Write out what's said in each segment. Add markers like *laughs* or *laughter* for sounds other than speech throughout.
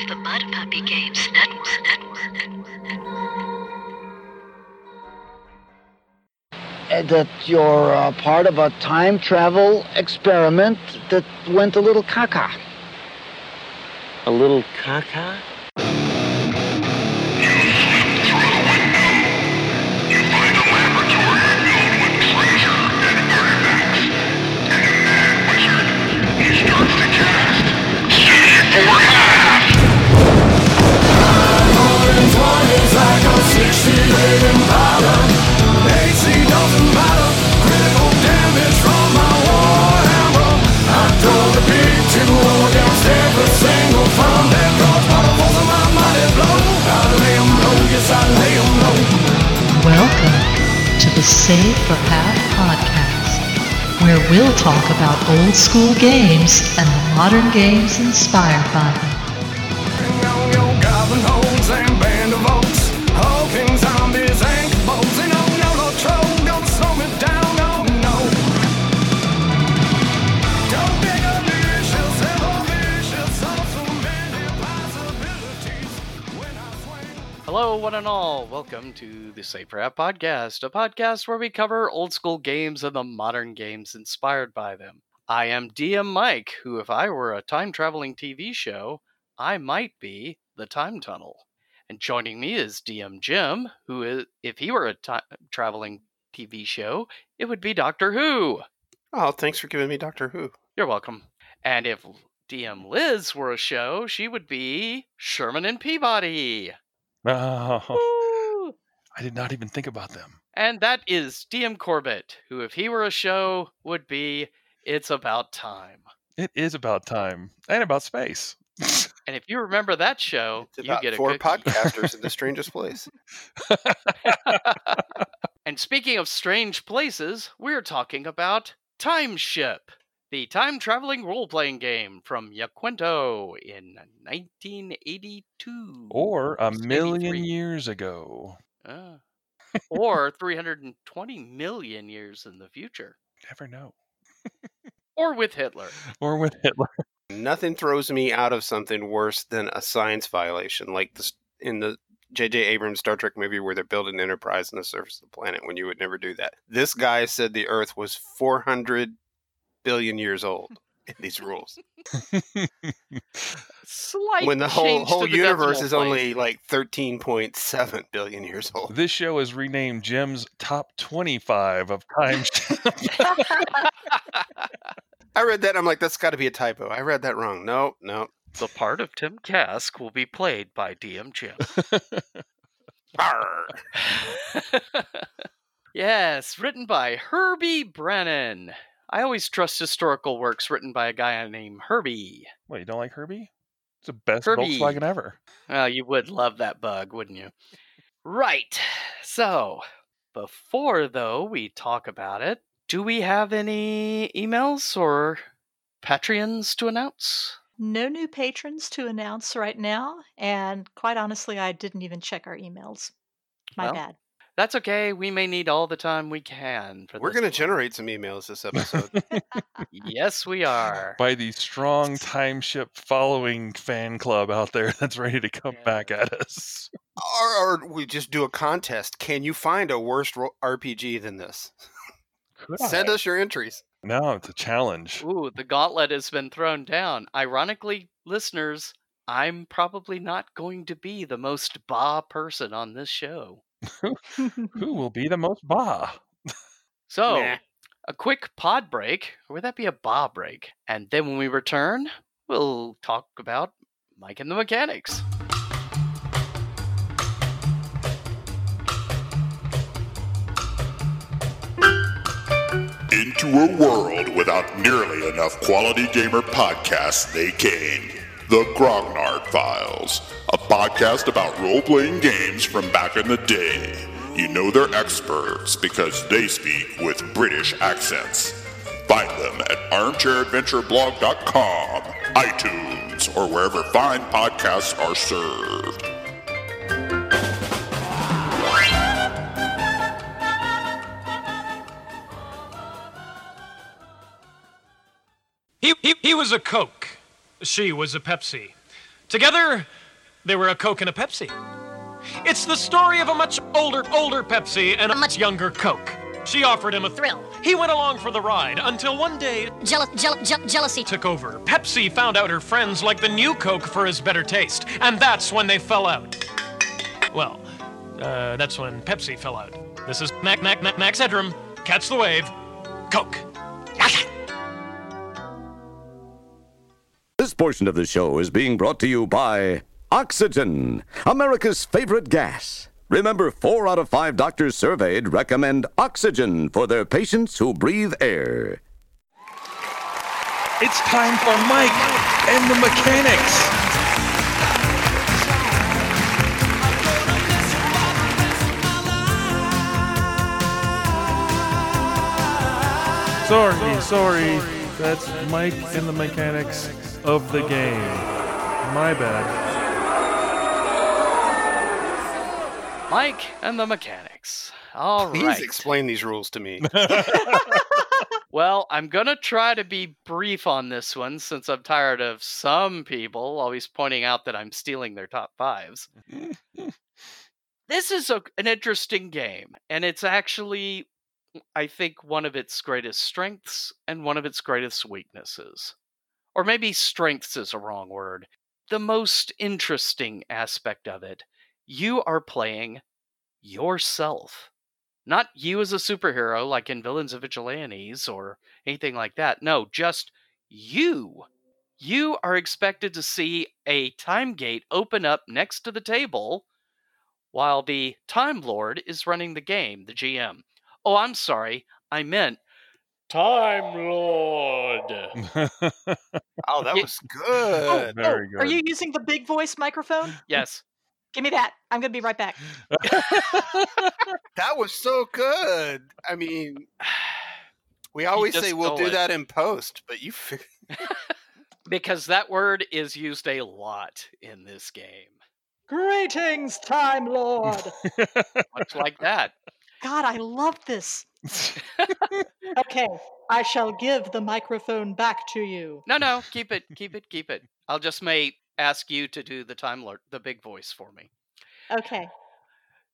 of the Mud Puppy Games Network. That you're uh, part of a time travel experiment that went a little caca. A little caca? Save for Half podcast, where we'll talk about old school games and the modern games inspired by them. Hello, one and all. Welcome to the Save for Half Podcast, a podcast where we cover old school games and the modern games inspired by them. I am DM Mike, who, if I were a time traveling TV show, I might be the Time Tunnel. And joining me is DM Jim, who, is, if he were a time traveling TV show, it would be Doctor Who. Oh, thanks for giving me Doctor Who. You're welcome. And if DM Liz were a show, she would be Sherman and Peabody. *laughs* Oh, Woo! I did not even think about them. And that is DM Corbett, who, if he were a show, would be It's About Time. It is about time and about space. *laughs* And if you remember that show, It's you about get a four cookie. podcasters in the strangest place. *laughs* *laughs* and speaking of strange places, we're talking about Time Ship, the time traveling role playing game from Yaquinto in 1982. or a million years ago. Ah. *laughs* or 320 million years in the future. Never know. Or with Hitler. Or with Hitler. Nothing throws me out of something worse than a science violation, like this in the J.J. Abrams Star Trek movie where they're building Enterprise on the surface of the planet when you would never do that. This guy said the Earth was 400 billion years old in these rules. Slight when the whole whole the universe is place. only like 13.7 billion years old. this show is renamed Jim's Top 25 of Time. *laughs* I read that. I'm like, that's got to be a typo. I read that wrong. No, no. The part of Tim Kask will be played by DM Jim. *laughs* Yes, written by Herbie Brennan. I always trust historical works written by a guy named Herbie. Wait, you don't like Herbie? It's the best Herbie. Volkswagen ever. Well, you would love that bug, wouldn't you? Right. So, before though we talk about it, do we have any emails or Patreons to announce? No new patrons to announce right now, and quite honestly, I didn't even check our emails. My Well, bad. That's okay. We may need all the time we can. For We're going to generate some emails this episode. *laughs* Yes, we are. By the strong time ship following fan club out there *laughs* that's ready to come back at us. or, or we just do a contest. Can you find a worse ro- RPG than this? *laughs* Could Send I? us your entries. No, it's a challenge. Ooh, the gauntlet has been thrown down. Ironically, listeners, I'm probably not going to be the most ba person on this show. *laughs* Who will be the most ba? So, Nah. a quick pod break, or would that be a ba break? And then when we return, we'll talk about Mike and the mechanics. Into a world without nearly enough quality gamer podcasts, they came. The Grognard Files, a podcast about role playing games from back in the day. You know they're experts because they speak with British accents. Find them at armchairadventureblog.com, iTunes, or wherever fine podcasts are served. He, he, he was a Coke. She was a Pepsi. Together, they were a Coke and a Pepsi. It's the story of a much older, older Pepsi and a much younger Coke. She offered him a thrill. He went along for the ride until one day Jealous, jeal- je- jealousy. took over. Pepsi found out her friends liked the new Coke for his better taste, and that's when they fell out. Well, uh, that's when Pepsi fell out. This is Mac Mac Mac Max Headroom. Catch the wave. Coke. Portion of the show is being brought to you by Oxygen, America's favorite gas. Remember, four out of five doctors surveyed recommend oxygen for their patients who breathe air. It's time for Mike and the mechanics. Sorry, sorry. That's Mike and the mechanics of the game. My bad. Mike and the mechanics. All Please right. explain these rules to me. *laughs* *laughs* Well, I'm going to try to be brief on this one since I'm tired of some people always pointing out that I'm stealing their top fives. *laughs* this is a, an interesting game, and it's actually, I think, one of its greatest strengths and one of its greatest weaknesses. Or maybe strengths is a wrong word. The most interesting aspect of it you are playing yourself. Not you as a superhero like in Villains of Vigilantes or anything like that. No, just you. You are expected to see a time gate open up next to the table while the Time Lord is running the game, the GM. Oh, I'm sorry. I meant Time Lord. Oh, that was good. Oh, oh, Very Are good. you using the big voice microphone? Yes. Give me that. I'm going to be right back. *laughs* That was so good. I mean, we always say we'll do it. that in post, but you fig- *laughs* *laughs* Because that word is used a lot in this game. Greetings, Time Lord. Much like that. God, I love this. *laughs* Okay, I shall give the microphone back to you. No, no, keep it, keep it, keep it. I'll just may ask you to do the time lord, the big voice for me. Okay.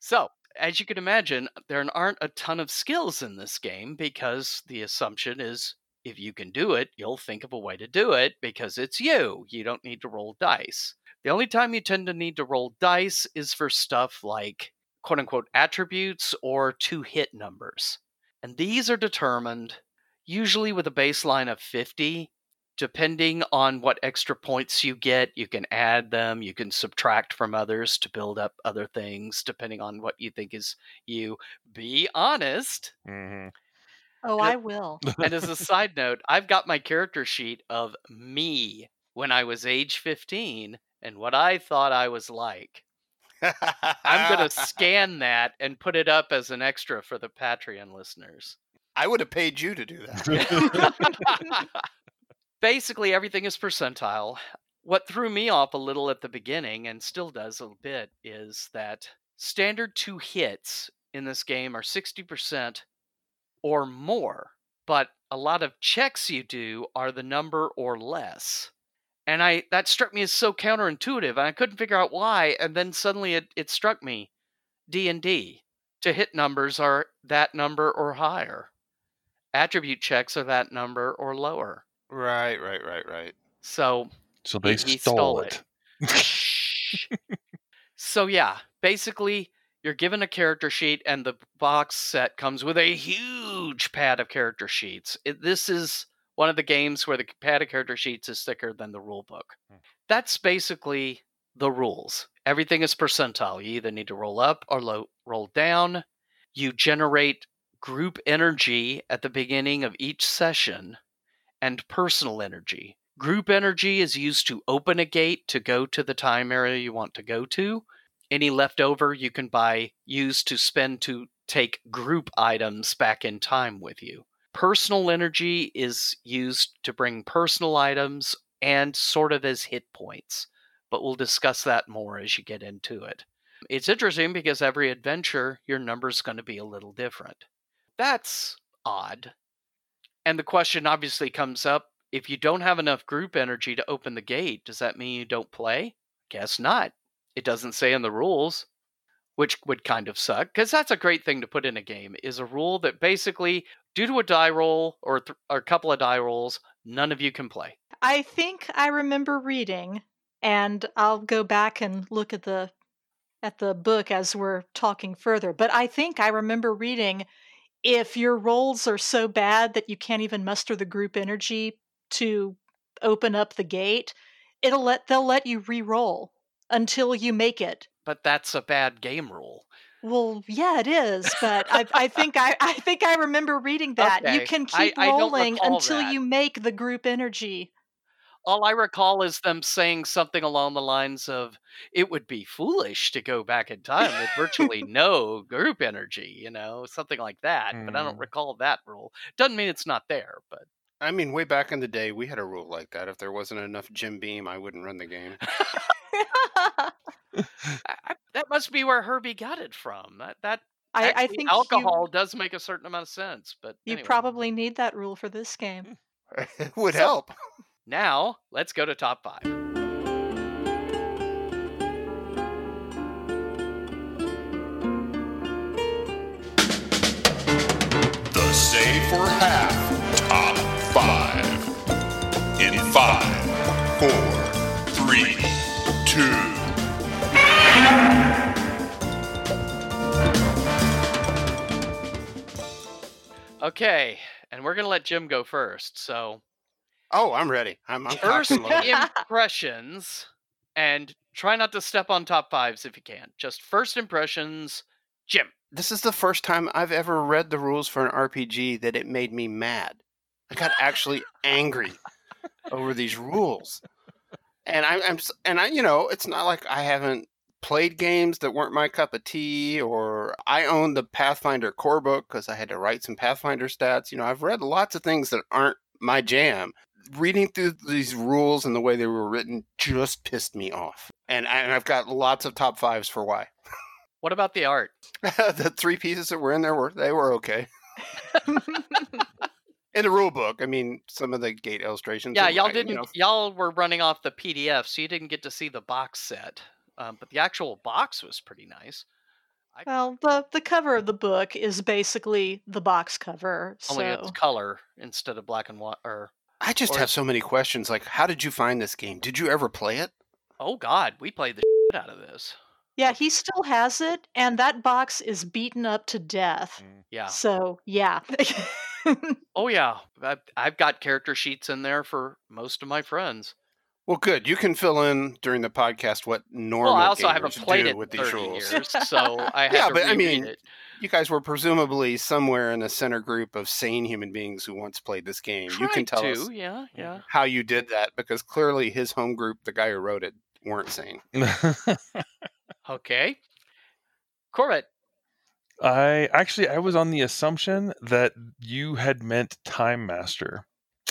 So, as you can imagine, there aren't a ton of skills in this game because the assumption is if you can do it, you'll think of a way to do it because it's you. You don't need to roll dice. The only time you tend to need to roll dice is for stuff like quote unquote attributes or two hit numbers. And these are determined usually with a baseline of 50. Depending on what extra points you get, you can add them, you can subtract from others to build up other things, depending on what you think is you. Be honest. hmm Oh, I will. And as a *laughs* side note, I've got my character sheet of me when I was age 15 and what I thought I was like. I'm going *laughs* to scan that and put it up as an extra for the Patreon listeners. I would have paid you to do that. *laughs* Basically, everything is percentile. What threw me off a little at the beginning, and still does a bit, is that standard two hits in this game are 60% or more, but a lot of checks you do are the number or less. And I that struck me as so counterintuitive, and I couldn't figure out why. And then suddenly it, it struck me, D and D to hit numbers are that number or higher. Attribute checks are that number or lower. right, right, right, right. So So they he stole, stole it. Shh. *laughs* so yeah, basically you're given a character sheet and the box set comes with a huge pad of character sheets. It, this is one of the games where the pad of character sheets is thicker than the rule book. Hmm. That's basically the rules. Everything is percentile. You either need to roll up or low, roll down. You generate group energy at the beginning of each session and personal energy. Group energy is used to open a gate to go to the time area you want to go to. Any leftover you can buy, use to spend to take group items back in time with you. Personal energy is used to bring personal items and sort of as hit points, but we'll discuss that more as you get into it. It's interesting because every adventure, your number's going to be a little different. That's odd. And the question obviously comes up if you don't have enough group energy to open the gate, does that mean you don't play? Guess not. It doesn't say in the rules, which would kind of suck because that's a great thing to put in a game is a rule that basically due to a die roll or, th- or a couple of die rolls, none of you can play. I think I remember reading, and I'll go back and look at the at the book as we're talking further. But I think I remember reading if your rolls are so bad that you can't even muster the group energy to open up the gate, it'll let they'll let you re-roll until you make it. But that's a bad game rule. Well, yeah, it is, but I, I *laughs* think I, I think I remember reading that you can keep I rolling recall until that. you make the group energy. All I recall is them saying something along the lines of, it would be foolish to go back in time with virtually *laughs* no group energy, you know, something like that. But I don't Mm. recall that rule. Doesn't mean it's not there, but I mean, way back in the day, we had a rule like that. If there wasn't enough Jim Beam, I wouldn't run the game. *laughs* *laughs* I, I, that must be where Herbie got it from. That that I, I actually, think you- alcohol does make a certain amount of sense. But you anyway. probably need that rule for this game. Hmm. *laughs* it would help. now let's go to top five. The Save for Half Top 5. In 5, 4, 3, 2, Okay, and we're gonna let Jim go first. So Oh, I'm ready. I'm, I'm first cocked and loaded. impressions, and try not to step on top fives if you can. Just first impressions, Jim. This is the first time I've ever read the rules for an RPG that it made me mad. I got actually angry over these rules, and I, I'm and I, you know, it's not like I haven't played games that weren't my cup of tea, or I own the Pathfinder core book because I had to write some Pathfinder stats. You know, I've read lots of things that aren't my jam. Reading through these rules and the way they were written just pissed me off, and, I, and I've got lots of top fives for why. What about the art? *laughs* the three pieces that were in there were they were okay. *laughs* *laughs* in the rule book, I mean, some of the gate illustrations. Yeah, y'all didn't. know, Y'all were running off the PDF, so you didn't get to see the box set. Um, but the actual box was pretty nice. Well, the the cover of the book is basically the box cover. Only so it's color instead of black and white. Or I just or- have so many questions. Like, how did you find this game? Did you ever play it? oh god, we played the shit out of this. yeah, he still has it, and that box is beaten up to death. Yeah. So yeah, *laughs* *laughs* Oh yeah, I've, I've got character sheets in there for most of my friends. Well, good. You can fill in during the podcast what normal well, I also haven't played it with these rules. years, *laughs* so I yeah, to but I mean, it. you guys were presumably somewhere in the center group of sane human beings who once played this game. you can tell to, us yeah, yeah. how you did that because clearly his home group, the guy who wrote it, weren't sane. Okay, Corbett. I actually I was on the assumption that you had meant Time Master,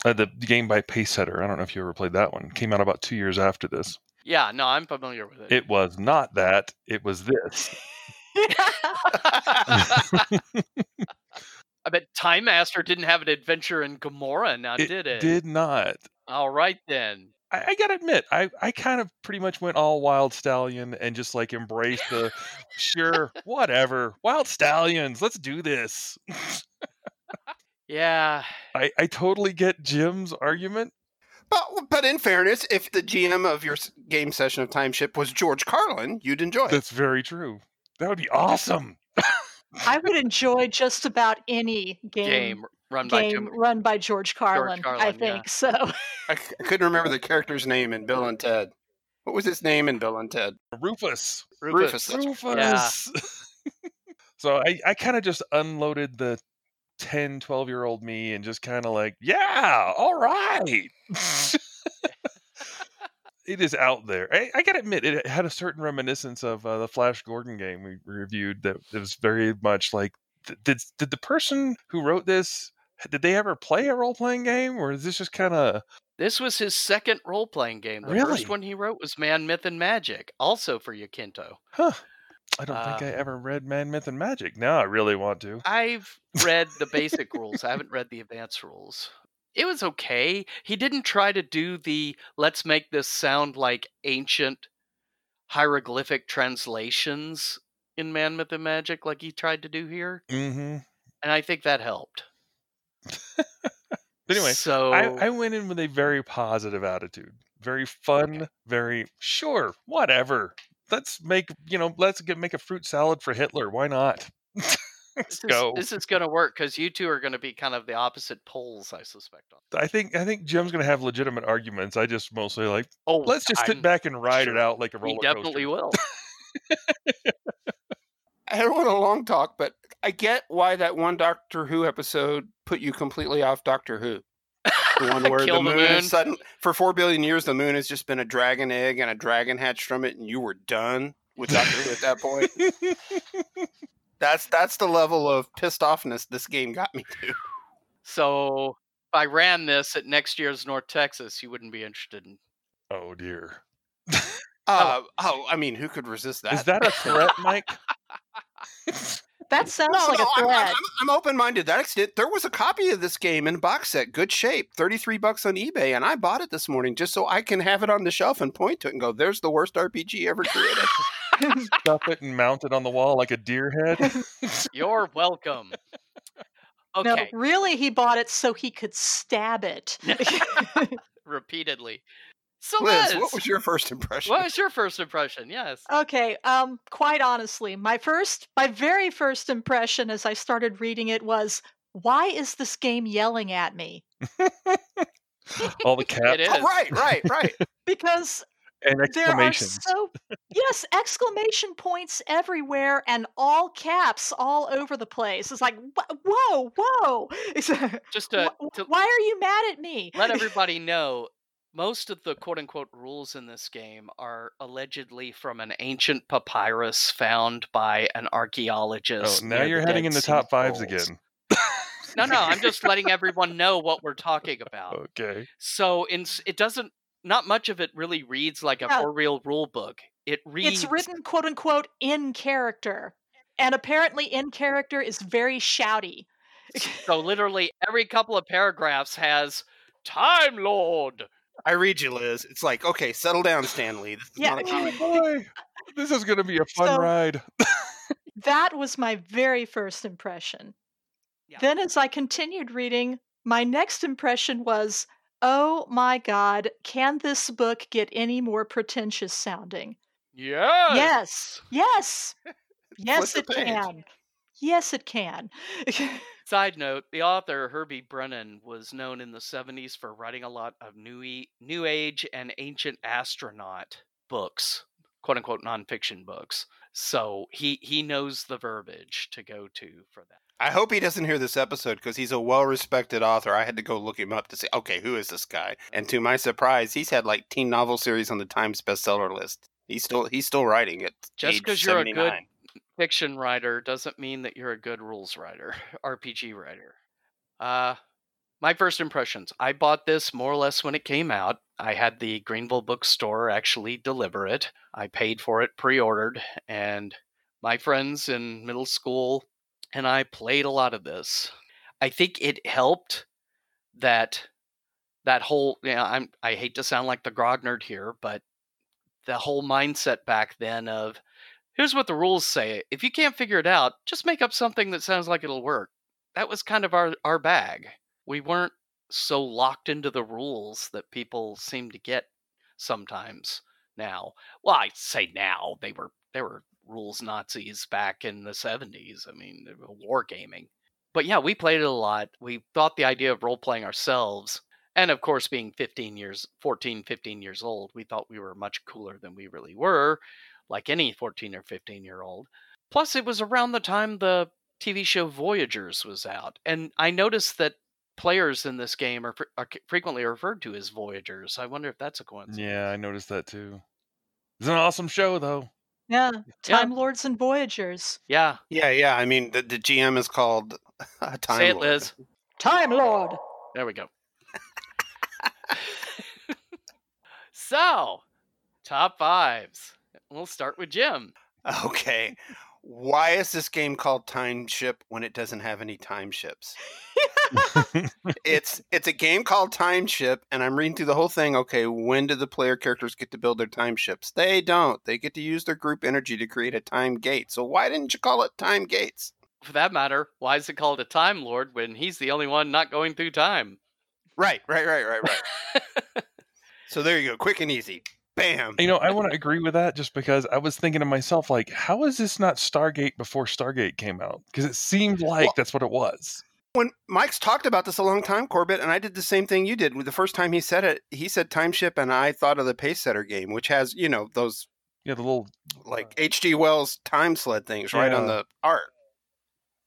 uh, the game by Pacesetter. I don't know if you ever played that one. Came out about two years after this. Yeah, no, I'm familiar with it. It was not that. It was this. *laughs* I bet Time Master didn't have an adventure in Gomorrah, now It did it? did not. All right then. I, I gotta admit, I, I kind of pretty much went all Wild Stallion and just like embraced the sure, whatever. Wild Stallions, let's do this. Yeah, I, I totally get Jim's argument. But, but in fairness, if the GM of your game session of Timeship was George Carlin, you'd enjoy it. That's very true. That would be awesome. I would enjoy just about any game game run by game Jim. run by George Carlin. I Carlin, yeah. think so. *laughs* I, c- I couldn't remember the character's name in Bill and Ted. What was his name in Bill and Ted? Rufus. Rufus. that's right. Rufus. *laughs* so I, I kind of just unloaded the 10, 12 year old me and just kind of like, yeah, all right. *laughs* it is out there. I, I gotta admit, it had a certain reminiscence of uh, the Flash Gordon game we reviewed that it was very much like, th- did, did the person who wrote this, did they ever play a role playing game or is this just kind of, This was his second role playing game. The Really? first one he wrote was Man, Myth, and Magic, also for Yaquinto. huh? I don't think I ever read Man, Myth, and Magic. Now I really want to. I've read the basic rules. I haven't read the advanced rules. It was okay. He didn't try to do the let's make this sound like ancient hieroglyphic translations in Man Myth and Magic like he tried to do here. Mm-hmm. And I think that helped. But anyway, so I, I went in with a very positive attitude. Very fun, very sure, whatever. Let's make you know, let's get make a fruit salad for Hitler. Why not? *laughs* let's this is, this is going to work because you two are going to be kind of the opposite poles, I suspect. On. I think I think Jim's gonna have legitimate arguments. I just mostly like Oh, let's just sit I'm back and ride sure it out like a roller. He definitely coaster. will. *laughs* I don't want a long talk, but I get why that one Doctor Who episode put you completely off Doctor Who. The one *laughs* where Kill the the moon, moon. sudden for four billion years, the moon has just been a dragon egg and a dragon hatched from it, and you were done with Doctor Who at that point. *laughs* That's that's the level of pissed offness this game got me to. So if I ran this at next year's North Texas, you wouldn't be interested in. Oh dear. *laughs* Uh, oh, I mean, who could resist that? Is that a threat, Mike? *laughs* That sounds No, like no, a I'm, threat. I'm, I'm open minded. That extent, there was a copy of this game in box set, good shape, thirty three bucks on eBay, and I bought it this morning just so I can have it on the shelf and point to it and go, "There's the worst RPG ever created." *laughs* *laughs* Stuff it and mount it on the wall like a deer head. *laughs* You're welcome. No, Okay, really, he bought it so he could stab it. *laughs* repeatedly. So Liz, Liz, what was your first impression? what was your first impression? Yes. okay, um, quite honestly, my first, my very first impression as I started reading it was, why is this game yelling at me? All the cats It is. Oh, right, right, right. Because and there are exclamations. so yes, exclamation points everywhere and all caps all over the place. It's like, wh- whoa, whoa! It's, Just to, wh- to why are you mad at me? let everybody know, most of the quote unquote rules in this game are allegedly from an ancient papyrus found by an Oh, archaeologist. now you're heading in the top fives again. No, no, I'm just letting everyone *laughs* know what we're talking about. Okay. So in, it doesn't, not much of it really reads like a Yeah. for real rule book. It reads. It's written quote unquote in character. And apparently in character is very shouty. So literally every couple of paragraphs has Time Lord. *laughs* I read you, Liz. It's like, okay, settle down, Stanley. This is Yeah. not a Oh comic. *laughs* boy, this is gonna be a fun So- ride. That was my very first impression. Yeah. Then, as I continued reading, my next impression was oh my God, can this book get any more pretentious sounding? Yes. Yes, yes, *laughs* yes, it can. Yes, it can. *laughs* Side note: The author Herbie Brennan was known in the '70s for writing a lot of new e- new age and ancient astronaut books, quote unquote nonfiction books. So he he knows the verbiage to go to for that. I hope he doesn't hear this episode because he's a well-respected author. I had to go look him up to say, okay, who is this guy? And to my surprise, he's had like teen novel series on the Times bestseller list. He's still he's still writing it. Just because you're a good fiction writer doesn't mean that you're a good rules writer, *laughs* RPG writer. Uh, my first impressions. I bought this more or less when it came out. I had the Greenville bookstore actually deliver it. I paid for it pre-ordered, and my friends in middle school and I played a lot of this. I think it helped that that whole. You know, I'm I hate to sound like the grognard here, but the whole mindset back then of here's what the rules say. If you can't figure it out, just make up something that sounds like it'll work. That was kind of our, our bag. We weren't so locked into the rules that people seem to get sometimes now. Well, I say now they were they were rules Nazis back in the 70s. I mean, they uh, were wargaming. But yeah, we played it a lot. We thought the idea of role playing ourselves and of course being 15 years 14 15 years old we thought we were much cooler than we really were like any 14 or 15 year old plus it was around the time the tv show voyagers was out and i noticed that players in this game are, are frequently referred to as voyagers i wonder if that's a coincidence Yeah, I noticed that too. It's an awesome show, though. yeah, Time Lords and Voyagers. yeah Yeah, yeah. I mean, the, the GM is called *laughs* uh, Time say it Lord. liz Time Lord. there we go *laughs* *laughs* so top fives we'll start with jim Okay. Why is this game called Time Ship when it doesn't have any time ships? it's *laughs* it's a game called Time Ship, and I'm reading through the whole thing. Okay, when do the player characters get to build their time ships? They don't. They get to use their group energy to create a time gate. So why didn't you call it Time Gates? For that matter, why is it called a Time Lord when he's the only one not going through time? Right, right, right, right, right. *laughs* so there you go, quick and easy. Bam. You know, I want to agree with that just because I was thinking to myself, like, how is this not Stargate before Stargate came out? Because it seemed like Well- that's what it was. When Mike's talked about this a long time, Corbett, and I did the same thing you did. The first time he said it, he said Time Ship, and I thought of the Pacesetter game, which has, you know, those Yeah, the little like H.G. Wells time sled things right on the art.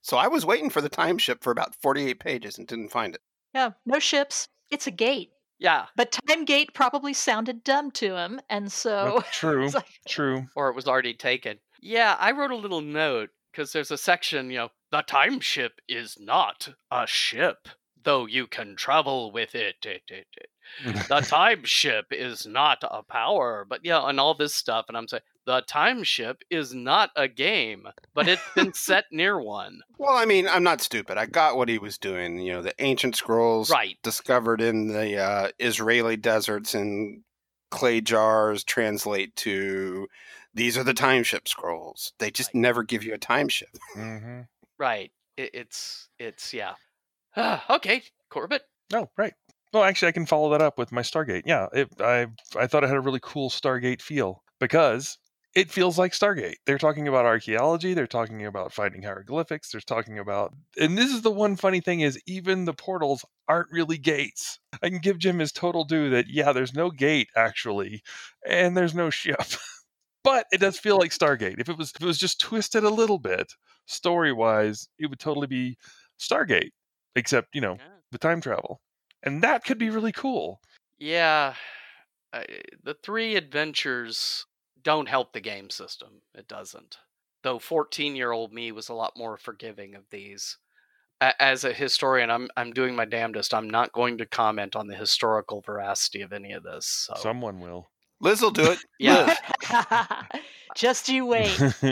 So I was waiting for the time ship for about 48 pages and didn't find it. Yeah, no ships. It's a gate. Yeah, But Time Gate probably sounded dumb to him, and so *laughs* true, like, true. or it was already taken. Yeah, I wrote a little note because there's a section, you know, the time ship is not a ship, though you can travel with it. it, it, it. The time ship is not a power, but yeah, and all this stuff. And I'm saying the time ship is not a game, but it's been *laughs* set near one. Well, I mean, I'm not stupid. I got what he was doing. You know, the ancient scrolls Right. discovered in the uh, Israeli deserts in clay jars translate to these are the time ship scrolls. They just Right. never give you a time ship. hmm Right. It, it's it's yeah. *sighs* okay, Corbett. Oh, right. Well, actually, I can follow that up with my Stargate. Yeah, it, I I thought it had a really cool Stargate feel because it feels like Stargate. They're talking about archaeology. They're talking about finding hieroglyphics. They're talking about, and this is the one funny thing is even the portals aren't really gates. *laughs* I can give Jim his total due that yeah, there's no gate actually, and there's no ship. *laughs* But it does feel like Stargate. If it was if it was just twisted a little bit, story wise, it would totally be Stargate. Except, you know, Yeah. with time travel. And that could be really cool. Yeah, I, the three adventures don't help the game system. It doesn't. Though 14 year old me was a lot more forgiving of these. A- As a historian, I'm I'm doing my damnedest. I'm not going to comment on the historical veracity of any of this. So, Someone will. Liz will do it. *laughs* Yeah. *laughs* Just you wait.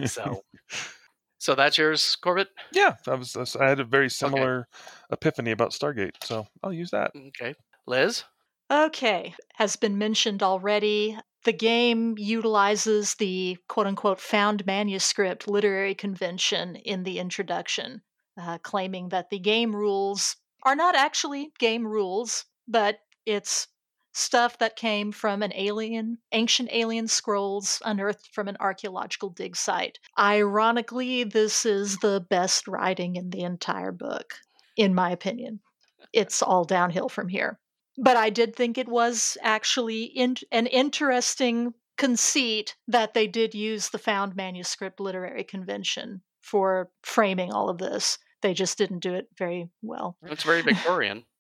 so, *laughs* so that's yours, Corbett. yeah, I was I had a very similar epiphany about Stargate, so I'll use that. Okay, Liz. Okay, has been mentioned already. The game utilizes the quote unquote found manuscript literary convention in the introduction, uh, claiming that the game rules are not actually game rules, but it's stuff that came from an alien, ancient alien scrolls unearthed from an archaeological dig site. Ironically, this is the best writing in the entire book, in my opinion. It's all downhill from here but I did think it was actually in, an interesting conceit that they did use the found manuscript literary convention for framing all of this. They just didn't do it very well. It's very Victorian. *laughs*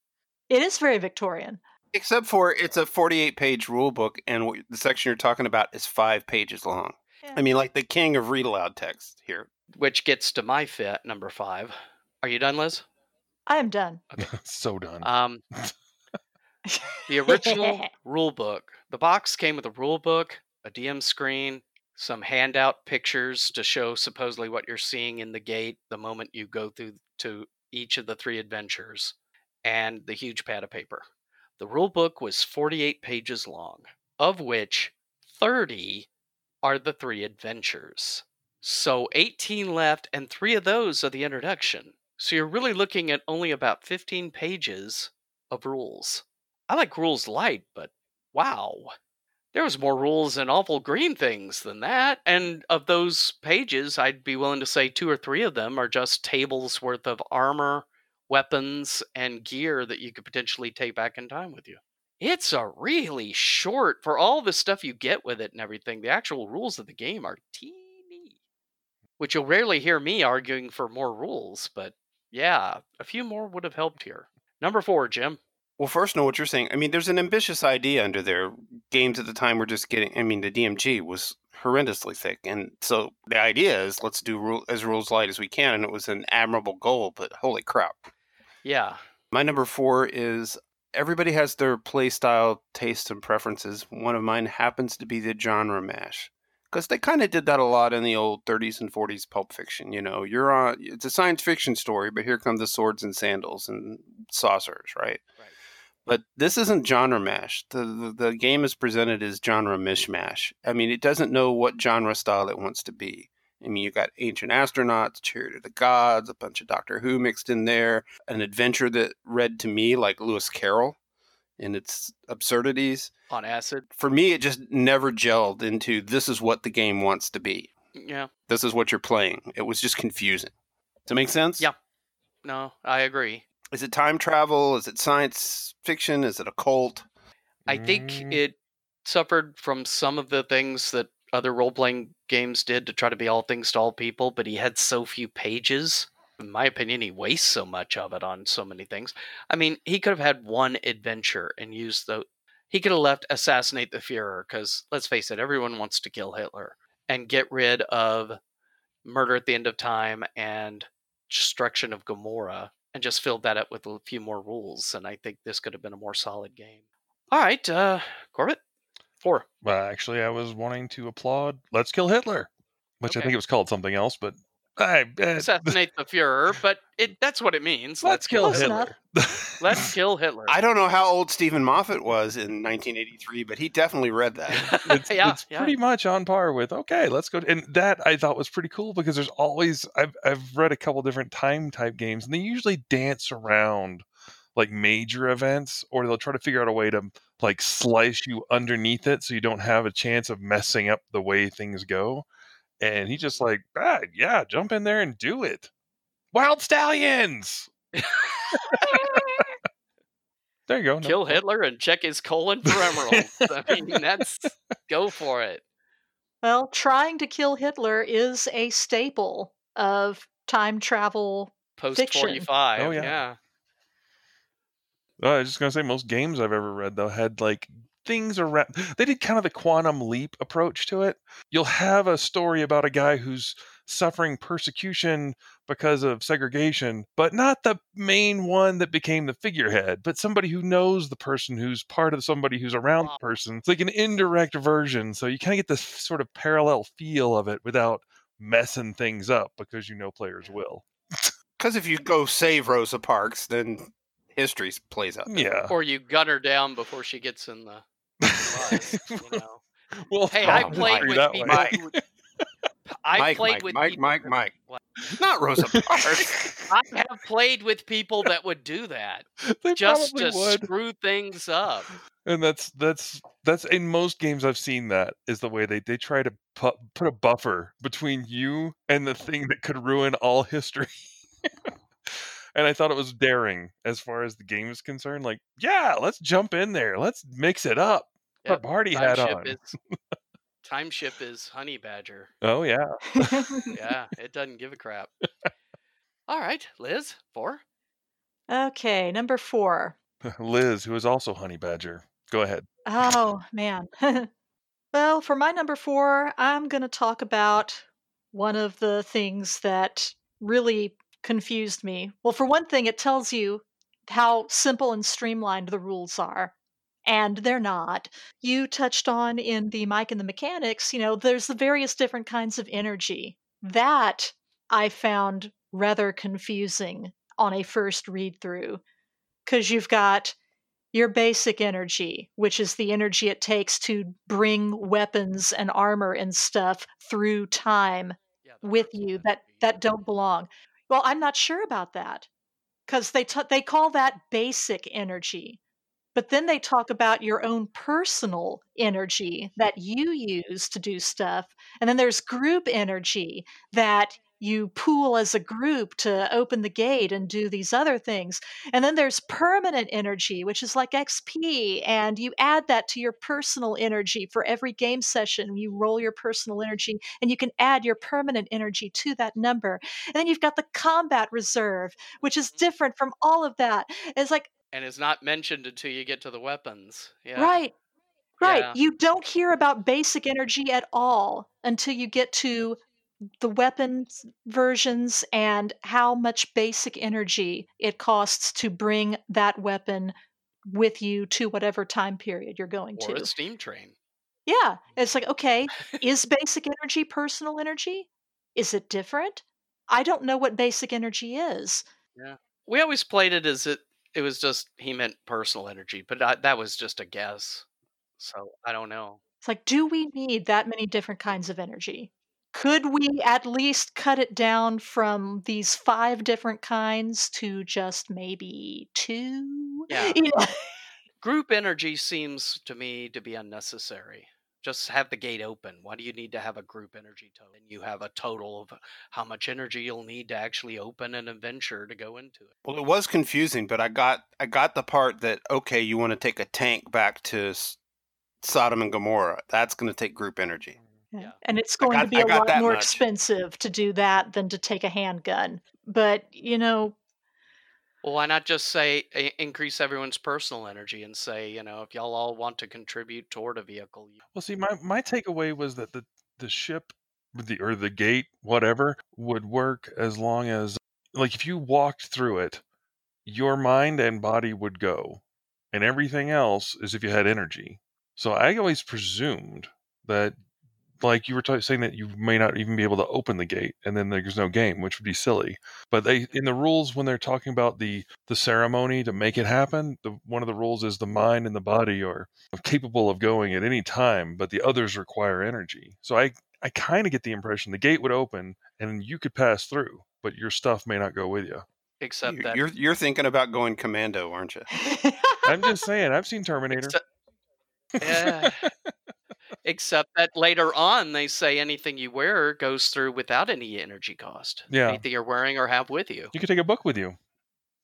It is very Victorian. Except for it's a 48 page rule book, and what, the section you're talking about is five pages long. Yeah. I mean, like the king of read aloud text here. which gets to my fit number five. Are you done, Liz? I am done. *laughs* so done. Um, *laughs* the *laughs* original rule book. The box came with a rule book, a DM screen, some handout pictures to show supposedly what you're seeing in the gate the moment you go through to each of the three adventures, and the huge pad of paper. The rule book was 48 pages long, of which 30 are the three adventures. So 18 left, and three of those are the introduction. So you're really looking at only about 15 pages of rules. I like rules light, but wow. There was more rules and awful green things than that. And of those pages, I'd be willing to say two or three of them are just tables worth of armor, weapons, and gear that you could potentially take back in time with you. It's a really short for all the stuff you get with it and everything. The actual rules of the game are teeny. Which you'll rarely hear me arguing for more rules, but yeah, a few more would have helped here. Number four, Jim. Well, first, know what you're saying. I mean, there's an ambitious idea under there. Games at the time were just getting. I mean, the DMG was horrendously thick, and so the idea is let's do rule, as rules light as we can, and it was an admirable goal. But holy crap! Yeah. My number four is everybody has their play style, tastes, and preferences. One of mine happens to be the genre mash. because they kind of did that a lot in the old 30s and 40s pulp fiction. You know, you're on it's a science fiction story, but here come the swords and sandals and saucers, right? Right. But this isn't genre mash. The, the the game is presented as genre mishmash. I mean, it doesn't know what genre style it wants to be. I mean, you got ancient astronauts, chariot of the gods, a bunch of Doctor Who mixed in there, an adventure that read to me like Lewis Carroll and its absurdities. On acid. For me, it just never gelled into this is what the game wants to be. Yeah. This is what you're playing. It was just confusing. Does it make sense? Yeah. No, I agree. Is it time travel? Is it science fiction? Is it a cult? I think Mm. it suffered from some of the things that other role playing games did to try to be all things to all people, but he had so few pages. In my opinion, he wastes so much of it on so many things. I mean, he could have had one adventure and used the. He could have left assassinate the Fuhrer because let's face it, everyone wants to kill Hitler and get rid of murder at the end of time and destruction of Gomorrah and just filled that up with a few more rules. And I think this could have been a more solid game. All right, uh, Corbett, four. Well, actually, I was wanting to applaud Let's Kill Hitler, which I think it was called something else, but I, uh, *laughs* Assassinate the Fuhrer, but it that's what it means. Let's kill Close enough. Hitler. *laughs* Let's kill Hitler. I don't know how old Steven Moffat was in 1983, but he definitely read that. *laughs* it's, yeah, it's yeah. pretty much on par with okay let's go and that i thought was pretty cool because there's always i've, I've read a couple different time type games and they usually dance around like major events or they'll try to figure out a way to like slice you underneath it so you don't have a chance of messing up the way things go and he just like ah, yeah jump in there and do it wild stallions *laughs* there you go no- kill Hitler and check his colon for emeralds. *laughs* I mean, that's go for it. Well, trying to kill Hitler is a staple of time travel. Post Fiction. forty five. Oh, yeah. yeah. Uh, I was just gonna say most games I've ever read though had like things around. They did kind of the quantum leap approach to it. You'll have a story about a guy who's suffering persecution because of segregation, but not the main one that became the figurehead, but somebody who knows the person who's part of somebody who's around the person. It's like an indirect version, so you kind of get this sort of parallel feel of it without messing things up because you know players will. *laughs* Because if you go save Rosa Parks, then history plays out. there. Yeah. Or you gun her down before she gets in the bus. *laughs* you know. well, Hey, I played with that people. way. who- I Mike, played Mike, with Mike, people Mike, that- Mike. Not Rosa *laughs* Parks. I *laughs* have played with people that would do that They just to would. screw things up. and that's that's that's in most games I've seen that is the way they they try to pu- put a buffer between you and the thing that could ruin all history. and I thought it was daring as far as the game is concerned. Like, yeah, let's jump in there, let's mix it up. Put a Yep, party hat on. is time ship is honey badger. Oh yeah, *laughs* Yeah, it doesn't give a crap. All right, Liz, four. okay, number four. *laughs* Liz, who is also Honey Badger. Go ahead. Oh, man. *laughs* well, for my number four, I'm going to talk about one of the things that really confused me. Well, for one thing, it tells you how simple and streamlined the rules are. And they're not. You touched on in the Mike and the Mechanics, you know, there's the various different kinds of energy. That I found rather confusing on a first read through. Because you've got your basic energy, which is the energy it takes to bring weapons and armor and stuff through time Yeah, with you that that don't belong. Well, I'm not sure about that because they t- they call that basic energy, but then they talk about your own personal energy that you use to do stuff, and then there's group energy that you pool as a group to open the gate and do these other things. And then there's permanent energy, which is like XP, and you add that to your personal energy for every game session. You roll your personal energy, and you can add your permanent energy to that number. And then you've got the combat reserve, which is different from all of that. It's like, and is not mentioned until you get to the weapons. Yeah. right, right. Yeah. You don't hear about basic energy at all until you get to the weapons versions and how much basic energy it costs to bring that weapon with you to whatever time period you're going Or to. a steam train. Yeah, mm. it's like, okay, *laughs* is basic energy personal energy? Is it different? I don't know what basic energy is. Yeah. We always played it as it it was just he meant personal energy, but I, that was just a guess. So I don't know. It's like, do we need that many different kinds of energy? Could we at least cut it down from these five different kinds to just maybe two? *laughs* Yeah. You know? Group energy seems to me to be unnecessary. Just have the gate open. Why do you need to have a group energy total? And you have a total of how much energy you'll need to actually open an adventure to go into it. Well, it was confusing, but I got I got the part that okay, you want to take a tank back to Sodom and Gomorrah. That's going to take group energy. Yeah. And it's going got- to be a lot more much. expensive to do that than to take a handgun. But, you know, Well, why not just say increase everyone's personal energy and say, you know, if y'all all want to contribute toward a vehicle, you Well, see, my my takeaway was that the the ship, the or the gate, whatever, would work as long as, like, if you walked through it, your mind and body would go, and everything else is if you had energy. So I always presumed that, like you were t- saying, that you may not even be able to open the gate, and then there's no game, which would be silly. But they in the rules when they're talking about the the ceremony to make it happen, the, one of the rules is the mind and the body are capable of going at any time, but the others require energy. So I I kind of get the impression the gate would open and you could pass through, but your stuff may not go with you. except You- that You're you're thinking about going commando, aren't you? *laughs* I'm just saying, I've seen Terminator. Except- *laughs* Yeah. Except that later on they say anything you wear goes through without any energy cost. Yeah. Anything you're wearing or have with you. You could take a book with you.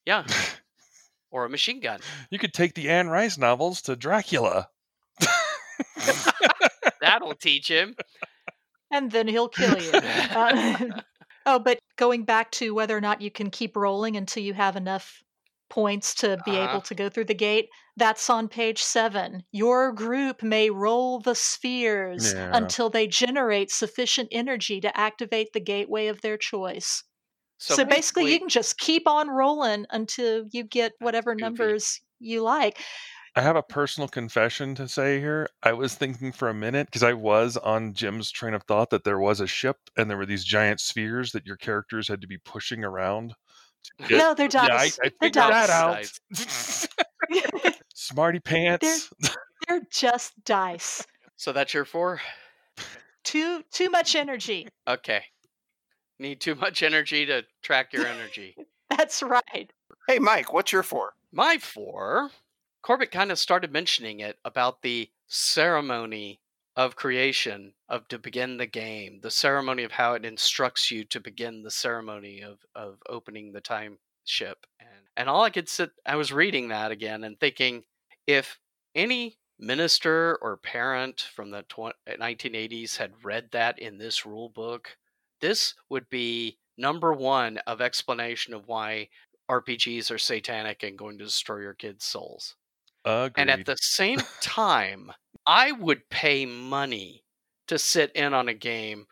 Yeah. *laughs* or a machine gun. You could take the Anne Rice novels to Dracula. *laughs* That'll teach him. and then he'll kill you. Uh, *laughs* oh, but going back to whether or not you can keep rolling until you have enough points to be Uh-huh. able to go through the gate, that's on page seven. Your group may roll the spheres Yeah. until they generate sufficient energy to activate the gateway of their choice. So, So, basically, you can just keep on rolling until you get whatever numbers you like. I have a personal confession to say here. I was thinking for a minute because I was on Jim's train of thought that there was a ship and there were these giant spheres that your characters had to be pushing around. To *laughs* get- No, they're Yeah, I, dice. I they're figured that out. *laughs* Smarty pants. *laughs* they're just dice. So that's your four? Too too much energy. Okay. Need too much energy to track your energy. That's right. Hey, Mike, what's your four? My four, Corbett kind of started mentioning it about the ceremony of creation of to begin the game, the ceremony of how it instructs you to begin the ceremony of of opening the time ship. And and all I could sit I was reading that again and thinking if any minister or parent from the tw- 1980s eh, had read that in this rule book, this would be number 1 of explanation of why RPGs are satanic and going to destroy your kids' souls. Agreed. And at the same time, I would pay money to sit in on a game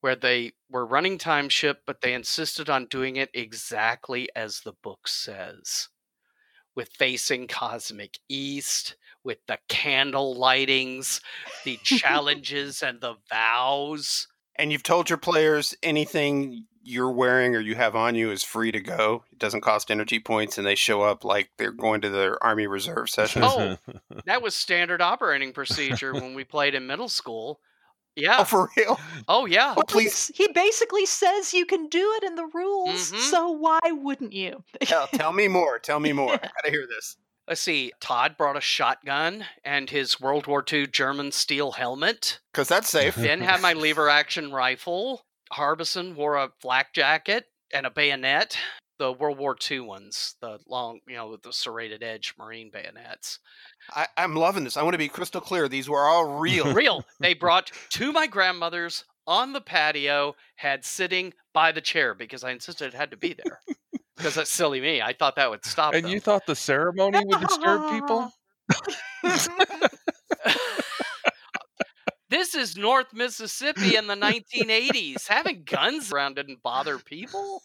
where they were running time ship, but they insisted on doing it exactly as the book says. With facing cosmic east, with the candle lightings, the *laughs* challenges and the vows. And you've told your players anything you're wearing or you have on you is free to go. It doesn't cost energy points, and they show up like they're going to their Army Reserve session. Oh. *laughs* That was standard operating procedure when we played in middle school. Yeah. Oh, for real? Oh, yeah. Oh, please He basically says you can do it in the rules, Mhm. so why wouldn't you? tell, tell me more. Tell me more. *laughs* I gotta hear this. Let's see. Todd brought a shotgun and his World War II German steel helmet. Because that's safe. Finn had my *laughs* lever action rifle. Harbison wore a flak jacket and a bayonet. The World War II ones, the long, you know, with the serrated edge Marine bayonets. I, I'm loving this. I want to be crystal clear. These were all real. Real. They *laughs* brought to my grandmother's on the patio, had sitting by the chair because I insisted it had to be there. Because that's silly me. I thought that would stop and them. you thought the ceremony would disturb people? *laughs* *laughs* This is North Mississippi in the *laughs* 1980s. Having guns around didn't bother people.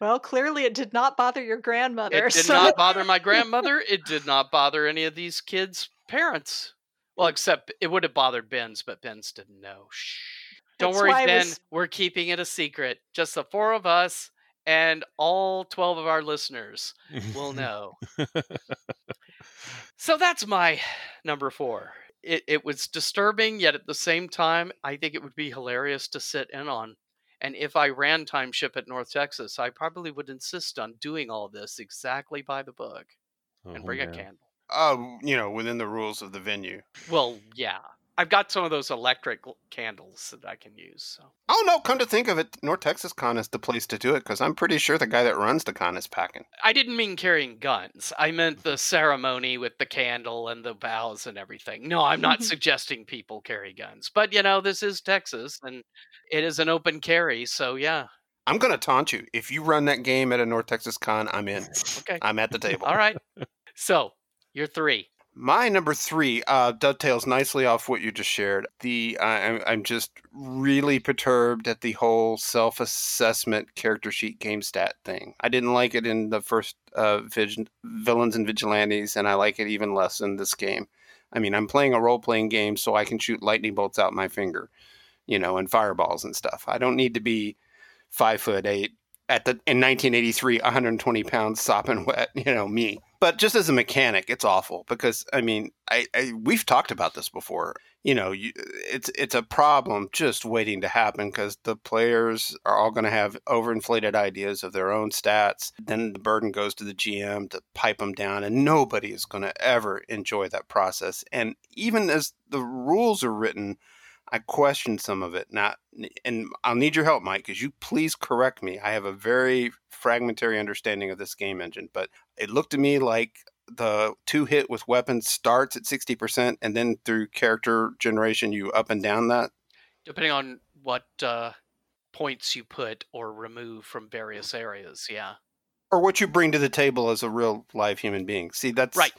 Well, clearly it did not bother your grandmother. It did so- not bother my grandmother. It did not bother any of these kids' parents. Well, except it would have bothered Ben's, but Ben's didn't know. Shh. Don't That's worry, Ben. was- We're keeping it a secret. Just the four of us and all 12 of our listeners will *laughs* know. So that's my number four. It, it was disturbing, yet at the same time, I think it would be hilarious to sit in on. And if I ran time ship at North Texas, I probably would insist on doing all this exactly by the book and Oh, bring a candle. Uh, you know, within the rules of the venue. Well, yeah. I've got some of those electric candles that I can use. So. Oh no! Come to think of it, North Texas Con is the place to do it because I'm pretty sure the guy that runs the con is packing. I didn't mean carrying guns. I meant the ceremony with the candle and the vows and everything. No, I'm not mm-hmm. suggesting people carry guns. But, you know, this is Texas and it is an open carry. So, yeah. I'm gonna taunt you. If you run that game at a North Texas Con, I'm in. Okay. I'm at the *laughs* table. All right. So, you're three. My number three uh, dovetails nicely off what you just shared. The uh, I'm, I'm just really perturbed at the whole self-assessment character sheet game stat thing. I didn't like it in the first uh, Vig- villains and vigilantes, and I like it even less in this game. I mean, I'm playing a role-playing game, so I can shoot lightning bolts out my finger, you know, and fireballs and stuff. I don't need to be five foot eight at the in 1983 120 pounds sopping *laughs* wet you know me. But just as a mechanic it's awful because i mean i, I we've talked about this before. You know you, it's it's a problem just waiting to happen because the players are all going to have overinflated ideas of their own stats. Then the burden goes to the gm to pipe them down and nobody is going to ever enjoy that process. And even as the rules are written I question some of it. Not, and I'll need your help, Mike, because you please correct me. I have a very fragmentary understanding of this game engine, but it looked to me like the two hit with weapons starts at 60%, and then through character generation, you up and down that. Depending on what uh, points you put or remove from various areas. Yeah. Or what you bring to the table as a real live human being. See, that's Right.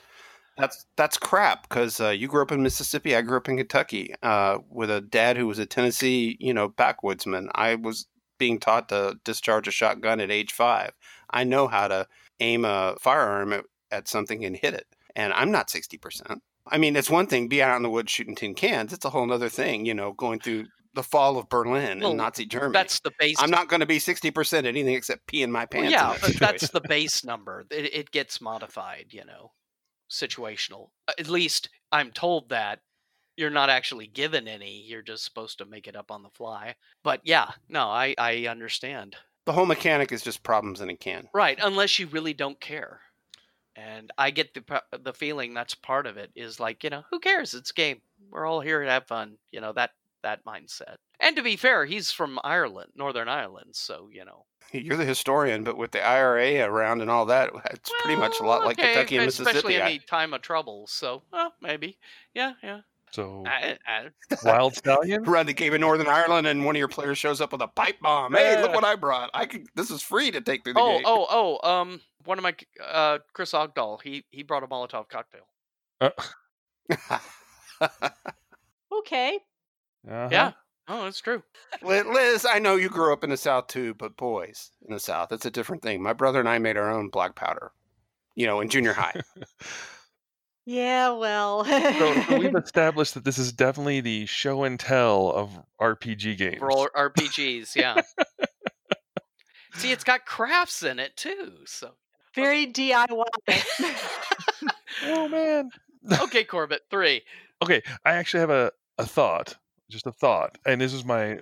That's that's crap because uh, you grew up in Mississippi. I grew up in Kentucky uh, with a dad who was a Tennessee, you know, backwoodsman. I was being taught to discharge a shotgun at age five. I know how to aim a firearm at, at something and hit it, and I'm not sixty percent. I mean, it's one thing being out in the woods shooting tin cans. It's a whole other thing, you know, going through the fall of Berlin Well, and Nazi Germany. That's the base. I'm not going to be sixty percent anything except pee in my pants. in yeah, that's the base number. It, it gets modified, you know, situational. At least I'm told that you're not actually given any. You're just supposed to make it up on the fly. But yeah, no, I I understand. the whole mechanic is just problems in a can. Right, unless you really don't care. And I get the the feeling that's part of it is like, you know, who cares? It's a game. We're all here to have fun. You know, that that mindset. And to be fair, he's from Ireland, Northern Ireland, so, you know. You're the historian, but with the IRA around and all that, *laughs* it's pretty much a lot like Kentucky and especially Mississippi. in I- the time of trouble. So, well, maybe. Yeah, yeah. So I, I, Wild *laughs* Stallion. Run the game in Northern Ireland, and one of your players shows up with a pipe bomb. Hey, look what I brought! I could. This is free to take through the oh, gate. oh, oh. Um, one of my uh, Chris Ogdahl. He he brought a Molotov cocktail. *laughs* Okay. Uh-huh. Yeah. That's true. Li- Liz, I know you grew up in the South too, but boys in the South, it's a different thing. My brother and I made our own black powder, you know, in junior high. *laughs* Yeah, well. So, *laughs* so we've established that this is definitely the show and tell of RPG games. Roll RPGs. Yeah. See, it's got crafts in it too. So, Very DIY. *laughs* Oh man. okay, Corbett, three. Okay, I actually have a, a thought, just a thought, and this is my.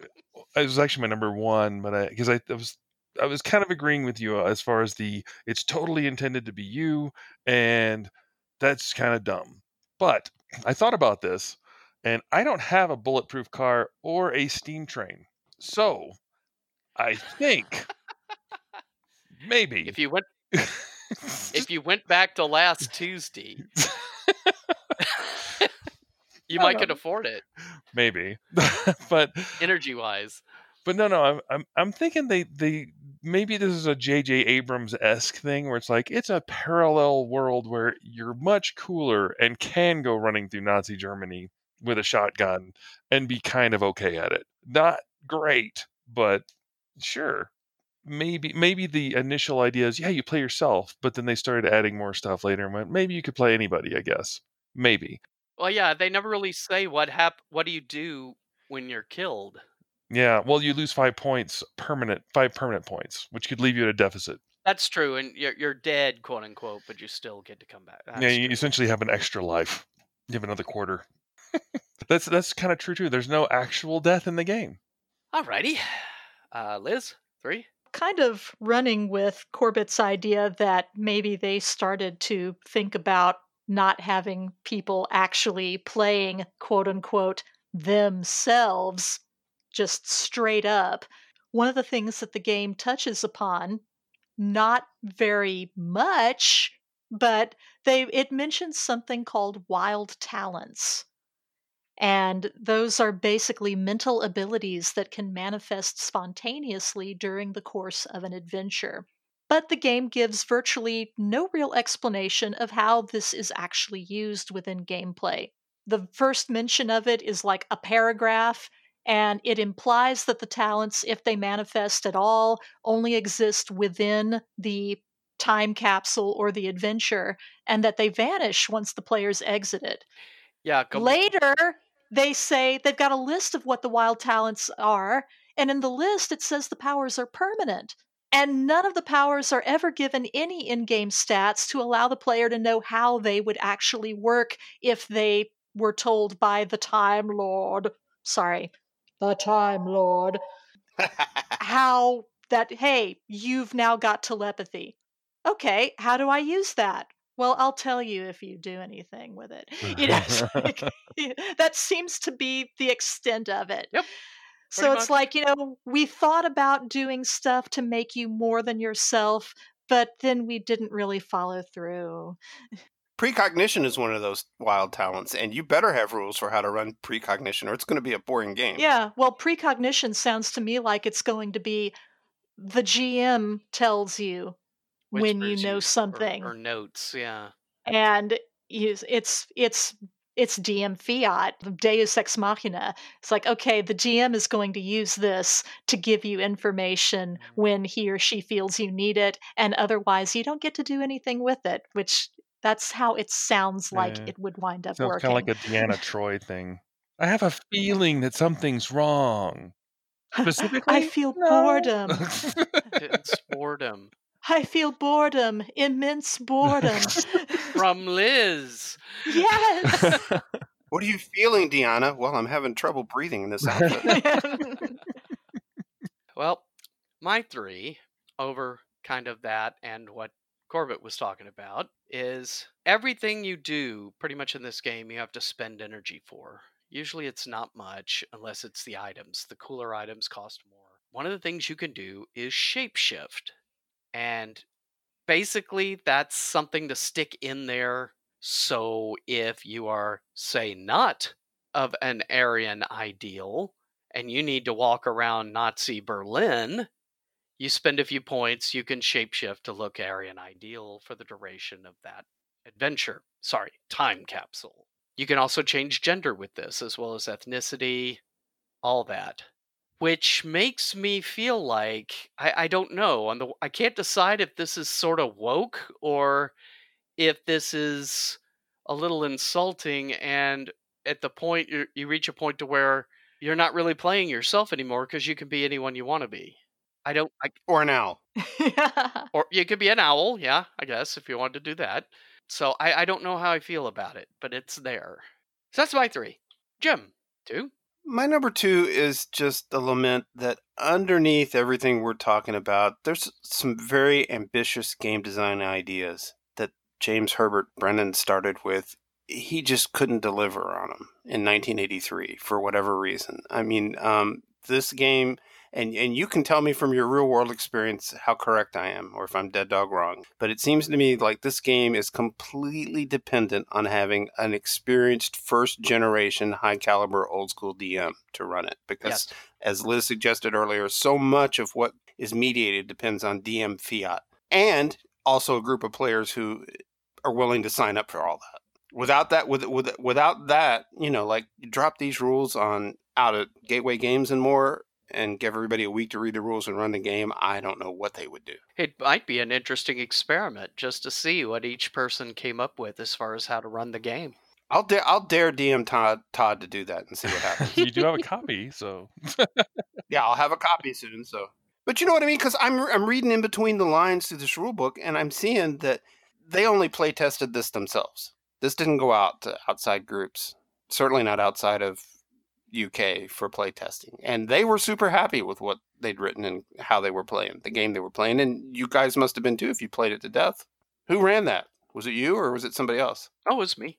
It was actually my number one, but I because I, I was I was kind of agreeing with you uh, as far as the it's totally intended to be you, and that's kind of dumb. But I thought about this, and I don't have a bulletproof car or a steam train, so I think *laughs* maybe If you went, *laughs* if you went back to last Tuesday, *laughs* you might could afford it, maybe, *laughs* but energy wise. But no, no, I'm I'm I'm thinking they they maybe this is a J.J. Abrams esque thing where it's like it's a parallel world where you're much cooler and can go running through Nazi Germany with a shotgun and be kind of okay at it. Not great, but sure. Maybe maybe the initial idea is yeah you play yourself, but then they started adding more stuff later and went maybe you could play anybody I guess maybe Well, yeah, they never really say what hap- What do you do when you're killed? Yeah, well, you lose five points, permanent, five permanent points, which could leave you at a deficit. That's true, and you're you're dead, quote unquote, but you still get to come back. That's yeah, you true. essentially have an extra life. You have another quarter. *laughs* that's that's kind of true too. There's no actual death in the game. Alrighty, uh, Liz, three. kind of running with Corbett's idea that maybe they started to think about not having people actually playing quote unquote themselves just straight up. One of the things that the game touches upon, not very much, but they it mentions something called wild talents. And those are basically mental abilities that can manifest spontaneously during the course of an adventure. But the game gives virtually no real explanation of how this is actually used within gameplay. The first mention of it is like a paragraph, and it implies that the talents, if they manifest at all, only exist within the time capsule or the adventure, and that they vanish once the players exit it. Yeah, go Later, they say they've got a list of what the wild talents are, and in the list it says the powers are permanent. And none of the powers are ever given any in game stats to allow the player to know how they would actually work if they were told by the Time Lord, sorry, the Time Lord, *laughs* how that, hey, you've now got telepathy. Okay, how do I use that? Well, I'll tell you if you do anything with it. *laughs* You know, like, *laughs* that seems to be the extent of it. Yep. So pretty it's much. like, you know, we thought about doing stuff to make you more than yourself, but then we didn't really follow through. Precognition is one of those wild talents, and you better have rules for how to run precognition, or it's going to be a boring game. Yeah, well, precognition sounds to me like it's going to be the GM tells you when you know something. or, notes. Yeah, and it's it's it's DM fiat, Deus ex machina. It's like, okay, the GM is going to use this to give you information Mm-hmm. when he or she feels you need it, and otherwise you don't get to do anything with it. Which that's how it sounds like Yeah. it would wind up Sounds working. kind of like a Deanna Troi thing. I have a feeling that something's wrong. *laughs* Specifically, I feel No. boredom. *laughs* it's boredom I feel boredom, immense boredom. *laughs* *laughs* from Liz. yes. *laughs* What are you feeling, Deanna? Well, I'm having trouble breathing in this outfit. Well, my three over kind of that and what Corbett was talking about is everything you do pretty much in this game you have to spend energy for. Usually it's not much unless it's the items. The cooler items cost more. One of the things you can do is shapeshift. And basically that's something to stick in there so if you are say not of an Aryan ideal and you need to walk around Nazi Berlin, you spend a few points, you can shapeshift to look Aryan ideal for the duration of that adventure. Sorry, time capsule. You can also change gender with this, as well as ethnicity, all that. Which makes me feel like I, I don't know. On the I can't decide if this is sort of woke or if this is a little insulting and at the point you you reach a point to where you're not really playing yourself anymore because you can be anyone you want to be. I don't I, or an owl. *laughs* or you could be an owl, yeah, I guess if you wanted to do that. So I, I don't know how I feel about it, but it's there. So that's my three. Jim, two. My number two is just a lament that underneath everything we're talking about, there's some very ambitious game design ideas that James Herbert Brennan started with. He just couldn't deliver on them in 1983 for whatever reason. I mean, um, this game, and and you can tell me from your real world experience how correct I am, or if I'm dead dog wrong. But it seems to me like this game is completely dependent on having an experienced first generation high caliber old school DM to run it, because Yes. as Liz suggested earlier, so much of what is mediated depends on DM fiat, and also a group of players who are willing to sign up for all that. Without that, with, with without that, you know, like you drop these rules on out of Gateway Games and more, and give everybody a week to read the rules and run the game. I don't know what they would do. It might be an interesting experiment just to see what each person came up with as far as how to run the game. I'll dare I'll dare DM Todd Todd to do that and see what happens. *laughs* you do have a copy, so *laughs* yeah, I'll have a copy soon. So, but you know what I mean? Because I'm I'm reading in between the lines through this rule book, and I'm seeing that they only play tested this themselves. This didn't go out to outside groups. Certainly not outside of UK for play testing, and they were super happy with what they'd written and how they were playing the game they were playing. And you guys must have been too if you played it to death. Who ran that? Was it you or was it somebody else? Oh, it was me.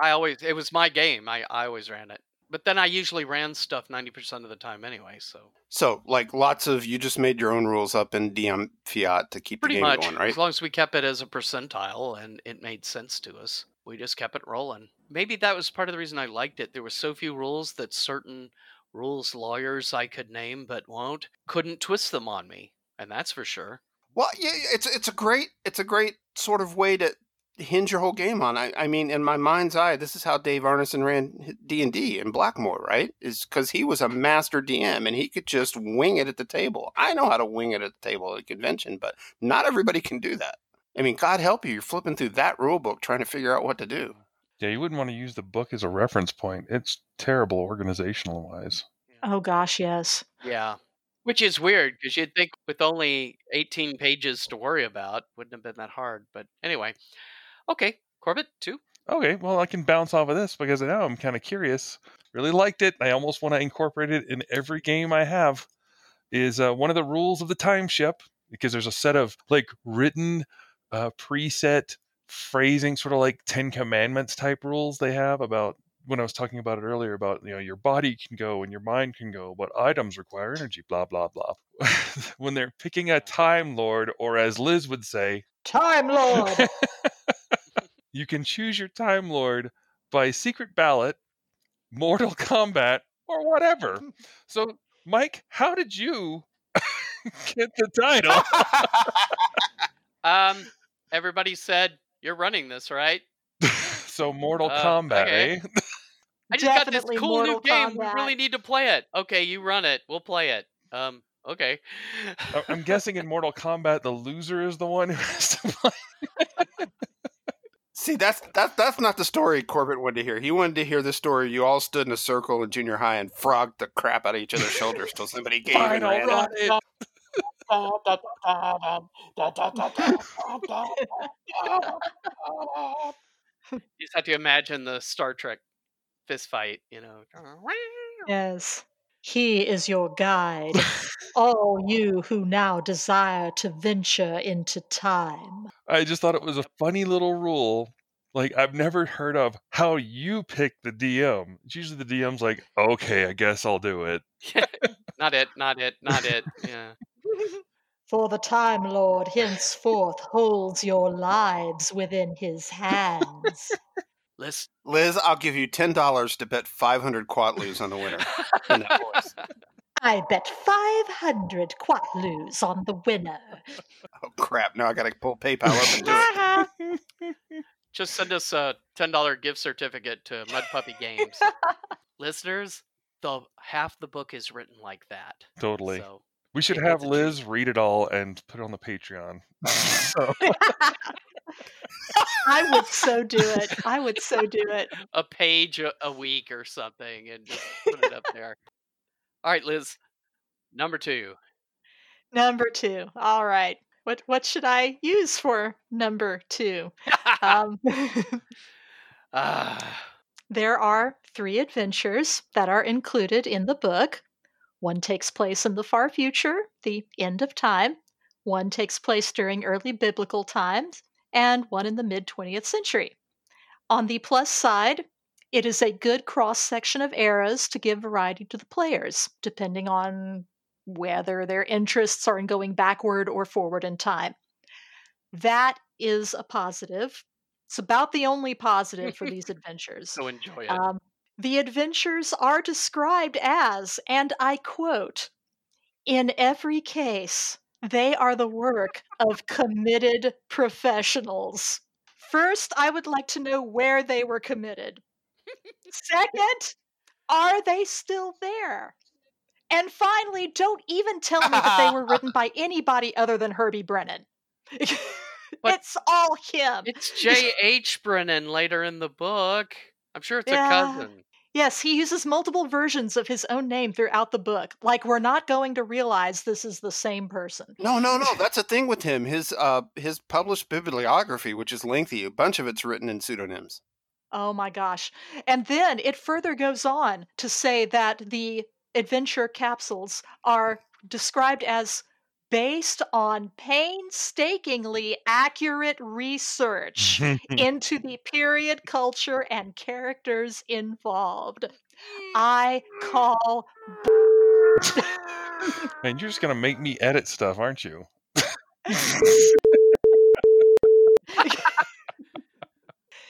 I always it was my game. I, I always ran it. But then I usually ran stuff ninety percent of the time anyway, so So, like lots of you just made your own rules up in DM Fiat to keep pretty the game much going, right? as long as we kept it as a percentile and it made sense to us. We just kept it rolling. Maybe that was part of the reason I liked it. There were so few rules that certain rules lawyers I could name but won't couldn't twist them on me. And that's for sure. Well, yeah, it's it's a great it's a great sort of way to hinge your whole game on. I, I mean, in my mind's eye, this is how Dave Arneson ran D and D in Blackmoor, right? Is because he was a master DM and he could just wing it at the table. I know how to wing it at the table at a convention, but not everybody can do that. I mean, God help you, you're flipping through that rule book trying to figure out what to do. yeah, you wouldn't want to use the book as a reference point. It's terrible organizational wise. Oh gosh, yes. Yeah. Which is weird because you'd think with only 18 pages to worry about, wouldn't have been that hard. But anyway, okay, Corbett, two. Okay, well, I can bounce off of this because now I'm kind of curious. Really liked it. I almost want to incorporate it in every game I have. Is uh, one of the rules of the time ship because there's a set of like written uh, preset phrasing, sort of like Ten Commandments type rules they have about when I was talking about it earlier about you know your body can go and your mind can go, but items require energy. Blah blah blah. *laughs* when they're picking a Time Lord, or as Liz would say, Time Lord. *laughs* you can choose your Time Lord by secret ballot, *laughs* Mortal Kombat, or whatever. So, Mike, how did you *laughs* get the title? *laughs* Um, everybody said you're running this, right? so, Mortal Uh, Kombat, okay. eh? I just got this cool Mortal new game. Kombat. We really need to play it. Okay, you run it. We'll play it. Um, okay. I- I'm guessing in Mortal Kombat, the loser is the one who has to play. See, that's that's that's not the story Corbett wanted to hear. He wanted to hear the story. You all stood in a circle in junior high and frogged the crap out of each other's shoulders till somebody gave Fine, and ran run it. *laughs* You just have to imagine the Star Trek fist fight, you know. Yes. He is your guide. *laughs* All you who now desire to venture into time. I just thought it was a funny little rule. Like I've never heard of how you pick the DM. It's usually the DM's like, okay, I guess I'll do it. *laughs* *laughs* not it, not it, not it. Yeah. For the Time Lord henceforth holds your lives within his hands. Liz. Liz, I'll give you ten dollars to bet five hundred quatloos on the winner. *laughs* In that voice. I bet 500 quatloos on the winner. Oh crap! Now I got to pull PayPal up and do it. *laughs* Just send us a ten dollar gift certificate to Mud Puppy Games. *laughs* Listeners, the half the book is written like that. Totally. So We should it have Liz read it all and put it on the Patreon. I would so do it. *laughs* I would so do it. a page a, a week or something and just put it up there. All right, Liz. Number two. Number two. All right. What what should I use for number two? *laughs* Um, *laughs* Ah, there are three adventures that are included in the book. One takes place in the far future, the end of time. One takes place during early biblical times, and one in the mid 20th century. On the plus side, it is a good cross section of eras to give variety to the players, depending on whether their interests are in going backward or forward in time. That is a positive. It's about the only positive for these *laughs* adventures. so enjoy it. Um, the adventures are described as, and I quote, in every case, they are the work of committed professionals. First, I would like to know where they were committed. Second, are they still there? And finally, don't even tell me that they were *laughs* written by anybody other than Herbie Brennan. *laughs* It's all him. It's J.H. Brennan later in the book. I'm sure it's Yeah. a cousin. Yes, he uses multiple versions of his own name throughout the book. Like we're not going to realize this is the same person. No, no, no. That's a thing with him. His uh his published bibliography, which is lengthy, a bunch of it's written in pseudonyms. Oh my gosh. And then it further goes on to say that the adventure capsules are described as based on painstakingly accurate research *laughs* into the period, culture, and characters involved. I call. and you're just gonna make me edit stuff, aren't you? *laughs*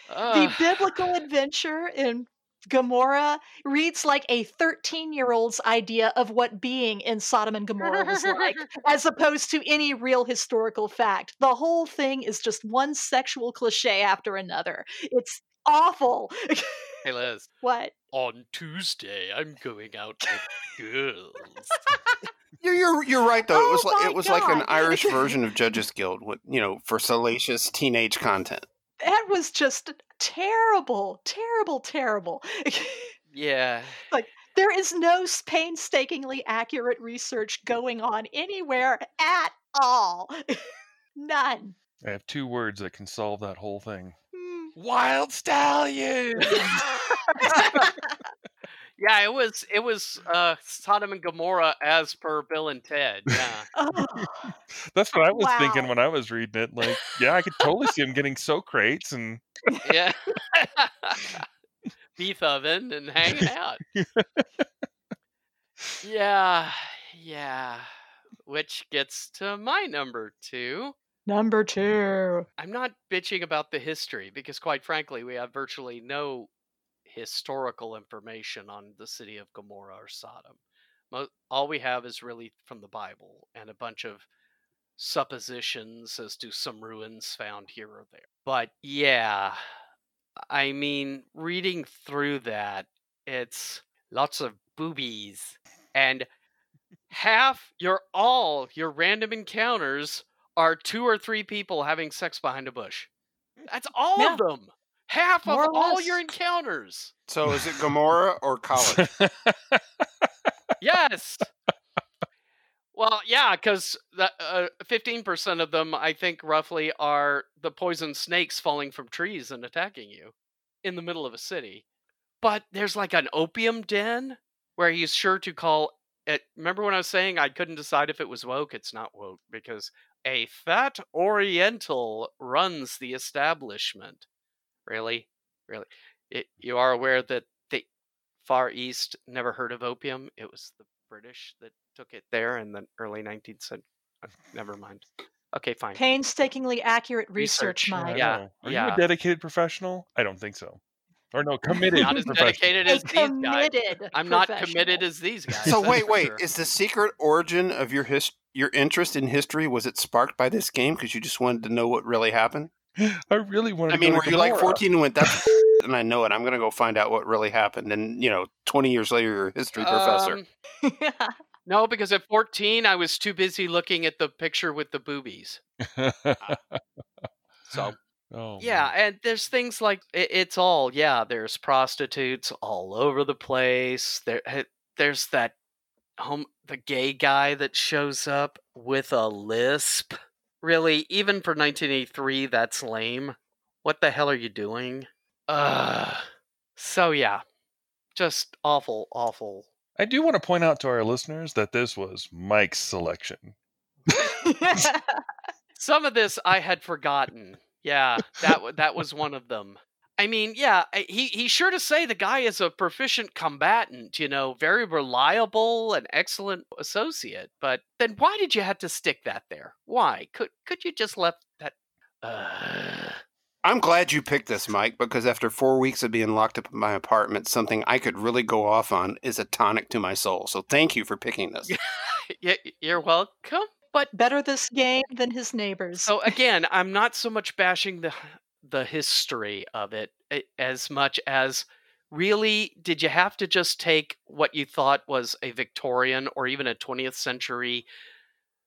the *laughs* biblical adventure in Gomorrah reads like a 13 year old's idea of what being in Sodom and Gomorrah was like, *laughs* as opposed to any real historical fact. The whole thing is just one sexual cliche after another. It's awful. Hey Liz. *laughs* what? On Tuesday, I'm going out with girls. *laughs* You're you're, you're right though. it oh was Oh like it was like an Irish version of Judges Guild, with you know, for salacious teenage content. That was just terrible, terrible, terrible. *laughs* Yeah. Like there is no painstakingly accurate research going on anywhere at all. *laughs* None. I have two words that can solve that whole thing. Hmm. Wild stallion. *laughs* Yeah, it was it was uh Sodom and Gomorrah as per Bill and Ted. Yeah. *laughs* Oh. That's what I was thinking when I was reading it. Like, yeah, I could totally see him getting Socrates and yeah. *laughs* *laughs* Beethoven and hanging out. yeah. Yeah. Which gets to my number two. Number two. I'm not bitching about the history because, quite frankly, we have virtually no historical information on the city of Gomorrah or Sodom. All we have is really from the Bible and a bunch of suppositions as to some ruins found here or there. But yeah, I mean, reading through that, it's lots of boobies and half your all your random encounters are two or three people having sex behind a bush. That's all Yeah. of them. Half More of all less. your encounters. So is it Gomorrah or college? *laughs* Yes. well, yeah, because uh, fifteen percent of them, I think, roughly, are the poison snakes falling from trees and attacking you in the middle of a city. But there's like an opium den where he's sure to call it. Remember when I was saying I couldn't decide if it was woke? It's not woke because a fat Oriental runs the establishment. Really, really, it, you are aware that the Far East never heard of opium. It was the British that took it there in the early 19th century. Uh, never mind. Okay, fine. Painstakingly accurate research, Research, I Mike. Yeah, know. Are you a dedicated professional? I don't think so. Or no, *laughs* committed Not as dedicated as these guys. I'm not committed as these *laughs* guys. so wait, wait. sure. Is the secret origin of your his your interest in history was it sparked by this game because you just wanted to know what really happened? I really want to. I mean, go were you like 14 and went that's *laughs* *laughs* and I know it. I'm going to go find out what really happened. And you know, 20 years later, you're a history professor. Um, *laughs* no, because at 14, I was too busy looking at the picture with the boobies. So oh, yeah, man. and there's things like it, it's all yeah. There's prostitutes all over the place. There, eh, there's that home the gay guy that shows up with a lisp. Really, even for 1983, that's lame. What the hell are you doing? Uh so yeah, just awful, awful. I do want to point out to our listeners that this was Mike's selection. *laughs* Some of this I had forgotten. Yeah, that w- that was one of them. I mean, yeah, I- he he's sure to say the guy is a proficient combatant, you know, very reliable and excellent associate. But then why did you have to stick that there? Why could could you just left that? Uh, I'm glad you picked this, Mike, because after four weeks of being locked up in my apartment, something I could really go off on is a tonic to my soul. So thank you for picking *laughs* this. y- you're welcome. But Better this game than his neighbors. So again, I'm not so much bashing the the history of it as much as really did you have to just take what you thought was a Victorian or even a 20th century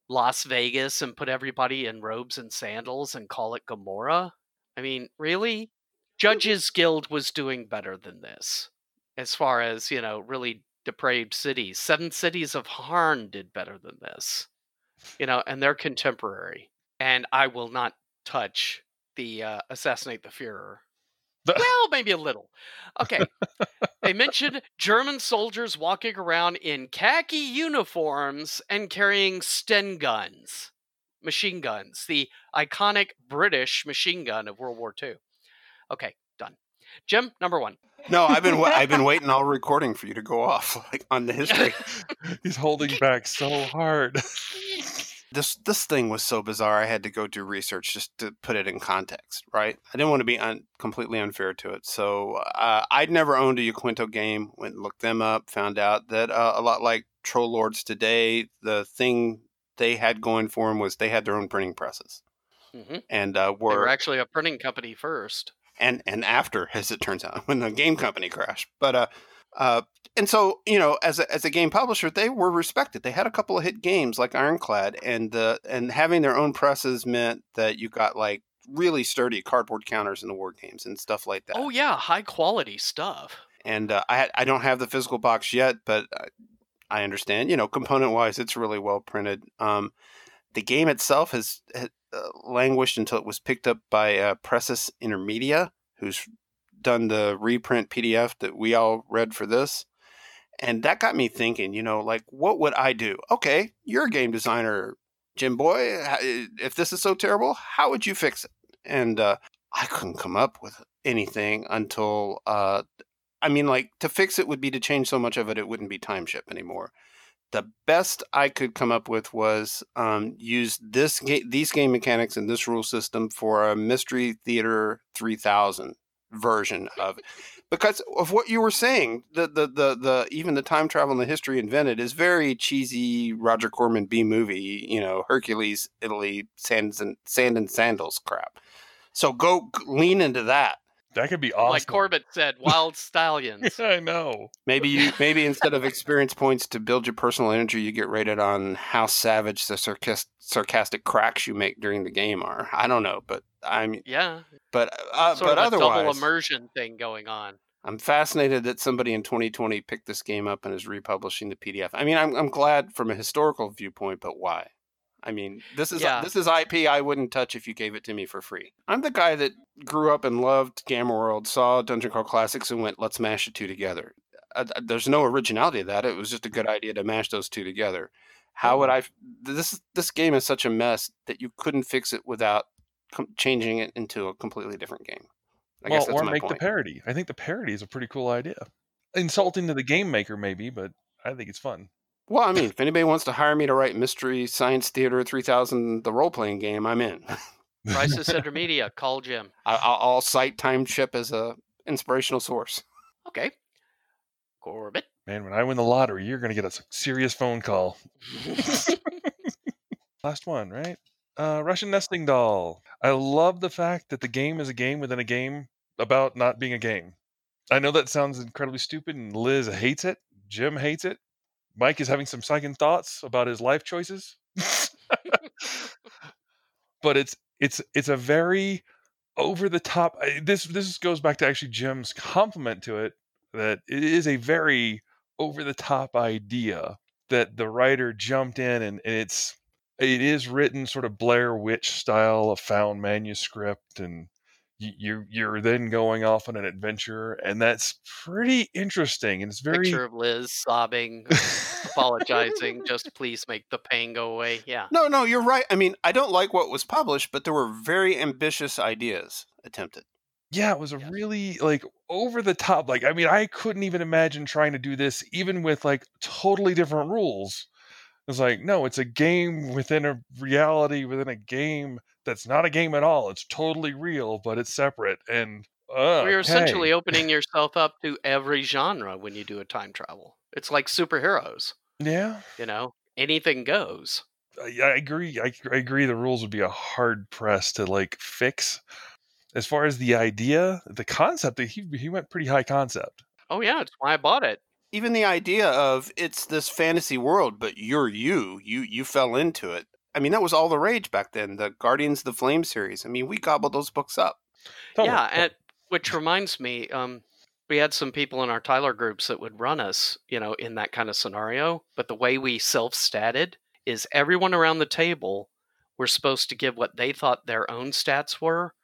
Las Vegas and put everybody in robes and sandals and call it Gomorrah? I mean, really? Judges Guild was doing better than this, as far as you know, really depraved cities. Seven Cities of Harn did better than this, you know, and they're contemporary. And I will not touch the uh, assassinate the Führer. *laughs* well, maybe a little. Okay. they mentioned German soldiers walking around in khaki uniforms and carrying Sten guns, machine guns, the iconic British machine gun of World War II. Okay, done. Jim, number one. No, I've been wa- I've been *laughs* waiting all recording for you to go off *laughs* like on the history. He's holding back so hard. This this thing was so bizarre. I had to go do research just to put it in context, right? I didn't want to be un- completely unfair to it. So uh, I'd never owned a Yaquinto game. Went and looked them up. Found out that uh, a lot like Troll Lords today, the thing they had going for them was they had their own printing presses, hmm and uh, They were were actually a printing company first. and and after, *laughs* as it turns out, when the game company crashed. But uh, and so you know, as a, as a game publisher, they were respected. They had a couple of hit games like Ironclad, and the and having their own presses meant that you got like really sturdy cardboard counters in the war games and stuff like that. Oh yeah, high quality stuff. And uh, I I don't have the physical box yet, but I, I understand. You know, component wise, it's really well printed. Um, the game itself has, has uh, languished until it was picked up by uh, Precis Intermedia, who's done the reprint PDF that we all read for this. And that got me thinking, you know, like, what would I do? Okay, you're a game designer, Jim Boy. If this is so terrible, how would you fix it? And uh, I couldn't come up with anything until, uh, I mean, like, to fix it would be to change so much of it, it wouldn't be time ship anymore the best I could come up with was um, use this ga- these game mechanics and this rule system for a Mystery Theater 3000 version of it. Because of what you were saying, the, the the the even the time travel and the history invented is very cheesy Roger Corman B movie, you know, Hercules, Italy, sands and sand and sandals crap. So go lean into that. That could be awesome. Like Corbett said, wild *laughs* stallions. I know. Maybe you maybe instead of experience points to build your personal energy, you get rated on how savage the sarcas- sarcastic cracks you make during the game are. I don't know, but I'm Yeah, but uh, sort but of a double otherwise, immersion thing going on. I'm fascinated that somebody in 2020 picked this game up and is republishing the PDF. I mean, I'm I'm glad from a historical viewpoint, but why? I mean, this is Yeah. this is IP I wouldn't touch if you gave it to me for free. I'm the guy that grew up and loved Gamma World, saw Dungeon Crawl Classics, and went, "Let's mash the two together." Uh, there's no originality to that. It was just a good idea to mash those two together. How would I? This this game is such a mess that you couldn't fix it without com- changing it into a completely different game. I well, guess that's or my make point. the parody. I think the parody is a pretty cool idea. Insulting to the game maker, maybe, but I think it's fun. Well, I mean, if anybody wants to hire me to write Mystery Science Theater 3000, the role playing game, I'm in. Precis Intermedia, *laughs* call Jim. I- I'll, I'll cite Time Ship as a inspirational source. Okay. Corbett. Man, when I win the lottery, you're going to get a serious phone call. *laughs* *laughs* Last one, right? Uh, Russian nesting doll. I love the fact that the game is a game within a game about not being a game. I know that sounds incredibly stupid, and Liz hates it. Jim hates it. Mike is having some second thoughts about his life choices. *laughs* but it's it's it's a very over the top. This this goes back to actually Jim's compliment to it that it is a very over the top idea that the writer jumped in and, and it's it is written sort of Blair Witch style, a found manuscript, and you, you're you're then going off on an adventure, and that's pretty interesting. And it's very Picture of Liz sobbing, apologizing. *laughs* Just please make the pain go away. Yeah. No, no, you're right. I mean, I don't like what was published, but there were very ambitious ideas attempted. yeah, it was a really like over the top. Like, I mean, I couldn't even imagine trying to do this, even with like totally different rules. It's like, no, it's a game within a reality within a game that's not a game at all. It's totally real, but it's separate. And uh, You're essentially opening *laughs* yourself up to every genre when you do a time travel. It's like superheroes, yeah, you know? Anything goes. I, I agree. I, I agree. The rules would be a hard press to like fix. As far as the idea, the concept, he he went pretty high concept. Oh yeah, it's why I bought it. Even the idea of it's this fantasy world, but you're you. You you fell into it. I mean, that was all the rage back then. The Guardians of the Flame series. I mean, we gobbled those books up. Totally. Yeah, and Which reminds me, um, we had some people in our Tyler groups that would run us, you know, in that kind of scenario. But the way we self statted is everyone around the table were supposed to give what they thought their own stats were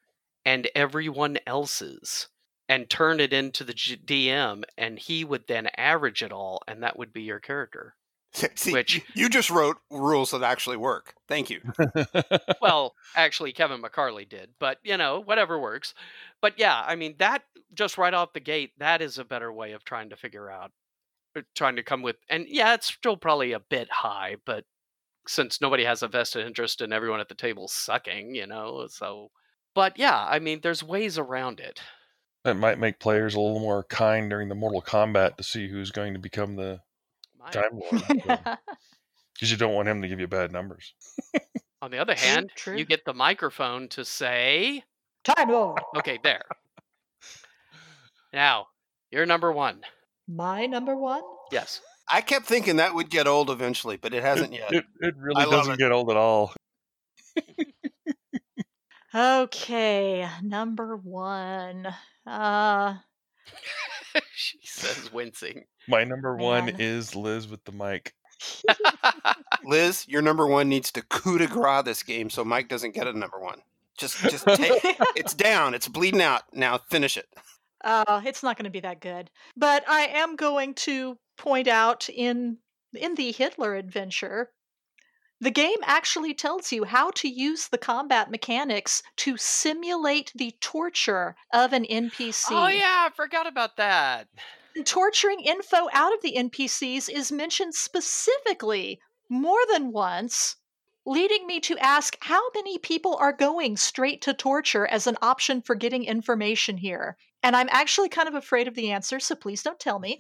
and everyone else's and turn it into the G- DM, and he would then average it all, and that would be your character. *laughs* See, Which- you- you just wrote rules that actually work. Thank you. *laughs* well, actually, Kevin McCarley did, but you know, whatever works. But yeah, I mean, that just right off the gate, that is a better way of trying to figure out, uh, trying to come with, and yeah, it's still probably a bit high, but since nobody has a vested interest in everyone at the table sucking, you know, so. But yeah, I mean, there's ways around it. That might make players a little more kind during the Mortal Kombat to see who's going to become the Might. Time Lord. *laughs* Because you don't want him to give you bad numbers. On the other hand, true. you get the microphone to say, Time Lord. okay, there. Now, you're number one. My number one. Yes. I kept thinking that would get old eventually, but it hasn't yet. It, it really I doesn't it. get old at all. *laughs* Okay, number one. Uh, *laughs* she says, wincing. My number one is Liz with the mic. *laughs* Liz, your number one needs to coup de grace this game so Mike doesn't get a number one. Just, just take *laughs* it's down. It's bleeding out. Now finish it. uh, it's not going to be that good. But I am going to point out in in the Hitler adventure, the game actually tells you how to use the combat mechanics to simulate the torture of an NPC. Oh, yeah, I forgot about that. torturing info out of the NPCs is mentioned specifically more than once, leading me to ask how many people are going straight to torture as an option for getting information here. And I'm actually kind of afraid of the answer, so please don't tell me.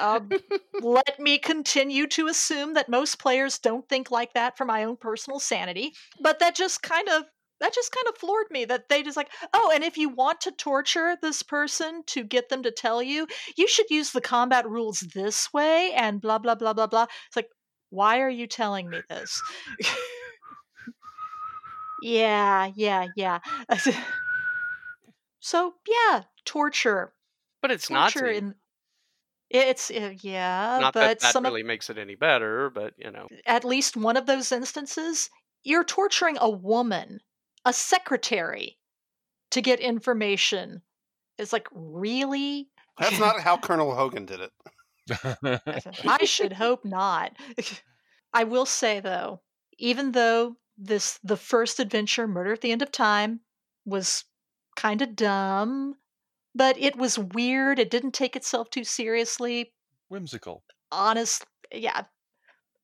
Um, *laughs* let me continue to assume that most players don't think like that for my own personal sanity. But that just kind of that just kind of floored me that they just like, oh, and if you want to torture this person to get them to tell you, you should use the combat rules this way and blah blah blah blah blah. It's like, why are you telling me this? *laughs* yeah, yeah, yeah. *laughs* so yeah, torture. But it's not torture Nazi. in it's uh, yeah, Not but that that some of really makes it any better, but you know. at least one of those instances, you're torturing a woman, a secretary, to get information. It's like, really? That's not how Colonel Hogan did it. I should hope not. *laughs* I will say though, even though this the first adventure, Murder at the End of Time, was kind of dumb, but it was weird. It didn't take itself too seriously. Whimsical. honest yeah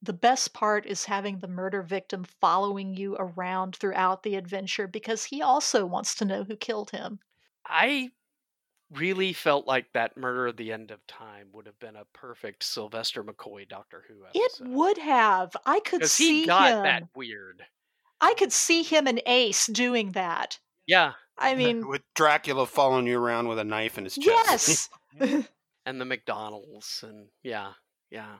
the best part is having the murder victim following you around throughout the adventure because he also wants to know who killed him I really felt like that murder at the end of time would have been a perfect Sylvester McCoy Doctor Who it would have i could Because see he got him that weird. I could see him and ace doing that Yeah. i mean With Dracula following you around with a knife in his chest. *laughs* yes *laughs* *laughs* And the McDonald's and yeah, yeah.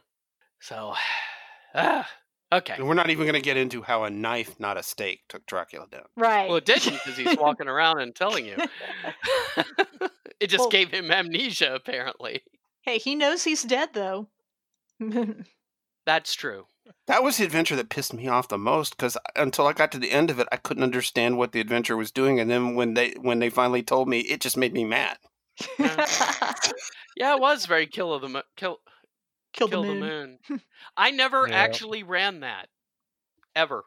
So *sighs* ah, okay. And we're not even going to get into how a knife, not a steak, took Dracula down. right Well, it didn't because he's walking around and telling you. it just Well- gave him amnesia, apparently. hey he knows he's dead though That's true. That was the adventure that pissed me off the most because until I got to the end of it, I couldn't understand what the adventure was doing. And then when they when they finally told me, it just made me mad. *laughs* Yeah, it was very kill of the mo- kill kill, kill the the moon, moon. *laughs* I never Yeah. actually ran that ever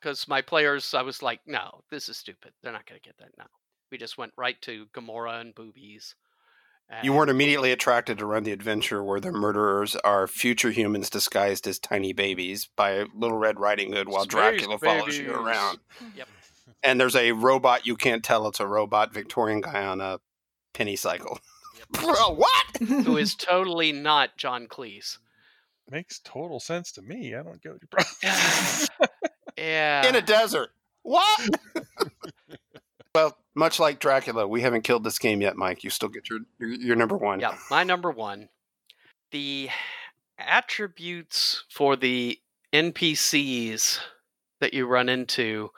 because my players, I was like, no, this is stupid. They're not going to get that now. We just went right to Gomorrah and boobies. Uh, you weren't immediately attracted to run the adventure where the murderers are future humans disguised as tiny babies by Little Red Riding Hood while Space Dracula follows you around. Hmm. Yep. And there's a robot you can't tell it's a robot Victorian guy on a penny cycle. *laughs* Bro, what? who is *laughs* totally not John Cleese. Makes total sense to me. I don't get what your problem. *sighs* Yeah. In a desert. What? *laughs* well, much like Dracula, we haven't killed this game yet, Mike. You still get your your, your number one. Yeah, my number one. The attributes for the NPCs that you run into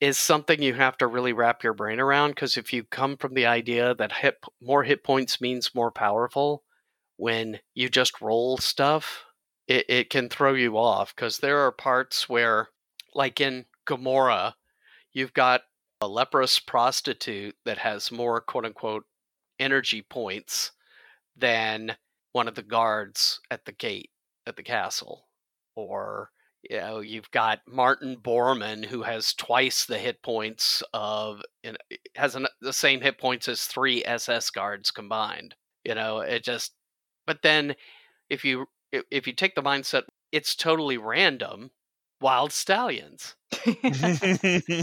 is something you have to really wrap your brain around because if you come from the idea that hit more hit points means more powerful when you just roll stuff it, it can throw you off because there are parts where like in Gomorrah you've got a leprous prostitute that has more quote unquote energy points than one of the guards at the gate at the castle. Or you know you've got martin bormann who has twice the hit points of has an, the same hit points as three ss guards combined you know it just but then if you if you take the mindset it's totally random wild stallions. *laughs*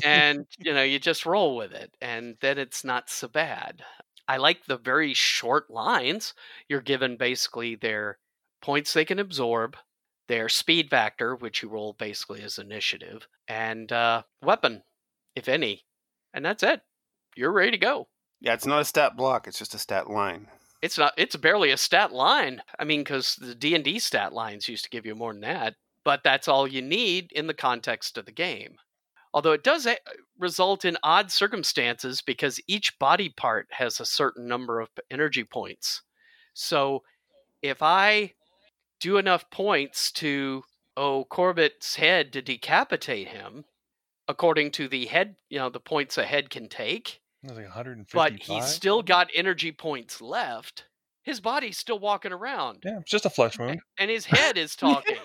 And you know you just roll with it and then it's not so bad. I like the very short lines. You're given basically their points they can absorb their speed factor which you roll basically as initiative and uh, weapon if any and that's it. You're ready to go. Yeah, it's not a stat block, it's just a stat line. it's not it's barely a stat line. I mean because the d&d stat lines used to give you more than that but that's all you need in the context of the game although it does eh, result in odd circumstances because each body part has a certain number of energy points so if i do enough points to oh corbett's head to decapitate him according to the head you know the points a head can take like 155. but he's still got energy points left. His body's still walking around, Yeah, it's just a flesh wound. and his head is talking.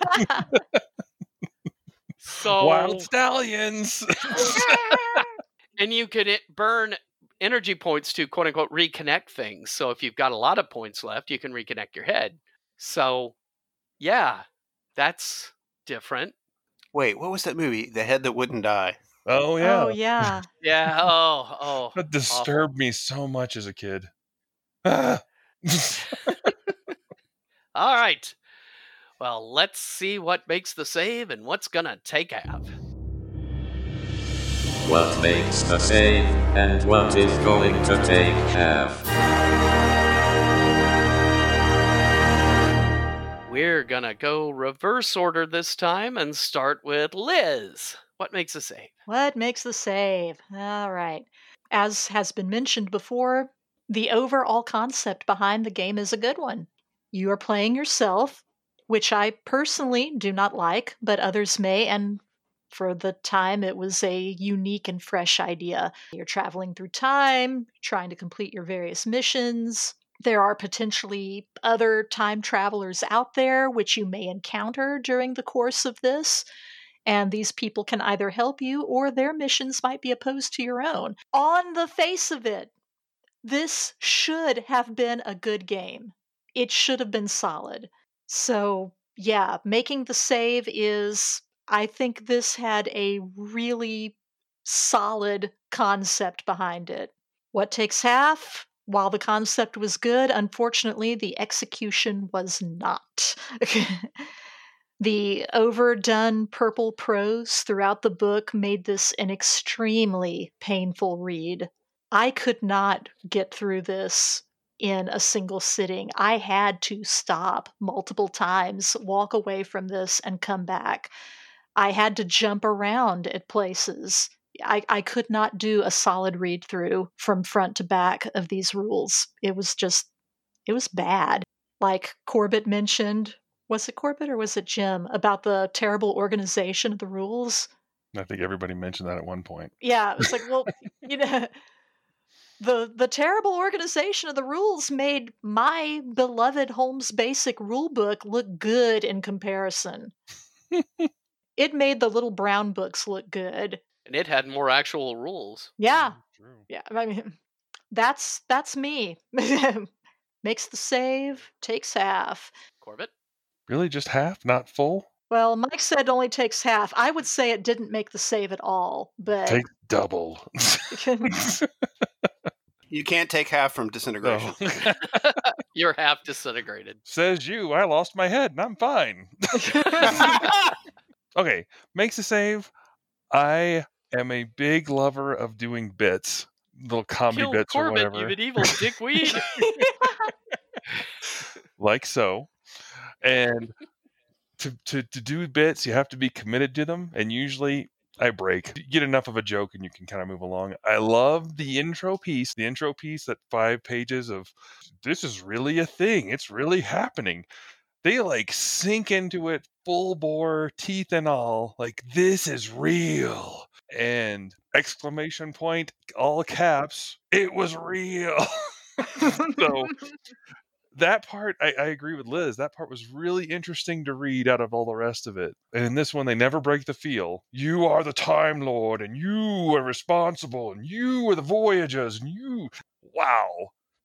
so, Wild stallions. *laughs* and you can burn energy points to quote unquote reconnect things. So if you've got a lot of points left, you can reconnect your head. So, yeah, that's different. Wait, what was that movie? The Head That Wouldn't Die. oh yeah. Oh yeah. Yeah. Oh, oh. That disturbed me so much as a kid. *sighs* Ah. *laughs* All right. Well, let's see what makes the save and what's gonna take half. What makes the save, and what is going to take half? We're gonna go reverse order this time and start with Liz. What makes the save? What makes the save? All right. As has been mentioned before, the overall concept behind the game is a good one. You are playing yourself, which I personally do not like, but others may, and for the time it was a unique and fresh idea. You're traveling through time, trying to complete your various missions. There are potentially other time travelers out there which you may encounter during the course of this and these people can either help you or their missions might be opposed to your own. On the face of it, this should have been a good game. It should have been solid. So, yeah, making the save is, I think this had a really solid concept behind it. What takes half? While the concept was good, unfortunately, the execution was not. *laughs* The overdone purple prose throughout the book made this an extremely painful read. I could not get through this in a single sitting. I had to stop multiple times, walk away from this, and come back. I had to jump around at places. I, I could not do a solid read through from front to back of these rules. It was just, it was bad. Like Corbett mentioned, was it Corbett or was it Jim about the terrible organization of the rules? I think everybody mentioned that at one point. Yeah, it was like, well, you know, the the terrible organization of the rules made my beloved Holmes Basic rule book look good in comparison. it made the little brown books look good. And it had more actual rules. Yeah, mm, True. yeah. I mean, that's that's me. *laughs* Makes the save, takes half. Corbett? Really, just half, not full? Well, Mike said only takes half. I would say it didn't make the save at all, but Take double. *laughs* *laughs* You can't take half from disintegration. No. *laughs* *laughs* You're half disintegrated. Says you. I lost my head and I'm fine. *laughs* okay, makes a save. I am a big lover of doing bits, little comedy Kill bits or whatever. you medieval dickweed. like so. And to, to to do bits, you have to be committed to them. And usually, I break. Get enough of a joke and you can kind of move along. I love the intro piece. The intro piece, that five pages of this is really a thing. It's really happening. They like sink into it full bore, teeth and all. Like this is real. And exclamation point, all caps, it was real. *laughs* so that part I, I agree with liz that part was really interesting to read out of all the rest of it. And in this one they never break the feel. You are the time lord and you are responsible and you are the voyagers and you wow.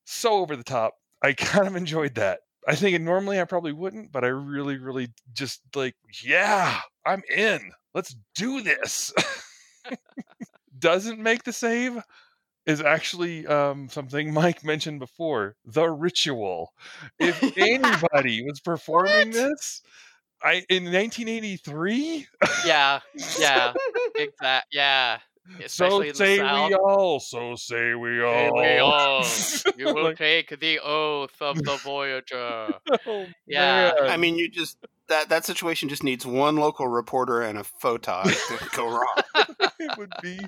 So over the top. I *laughs* kind of enjoyed that. I think normally i probably wouldn't but i really really just like yeah i'm in. Let's do this. *laughs* Doesn't make the save is actually um, something *laughs* Mike mentioned before the ritual. If *laughs* anybody was performing this, I in 1983. Yeah, yeah, *laughs* exact. Yeah, especially so say we all. So say we all. Say we all. You will Like, take the oath of the Voyager. oh, Yeah. man. I mean, you just that that situation just needs one local reporter and a photog to go wrong. it would be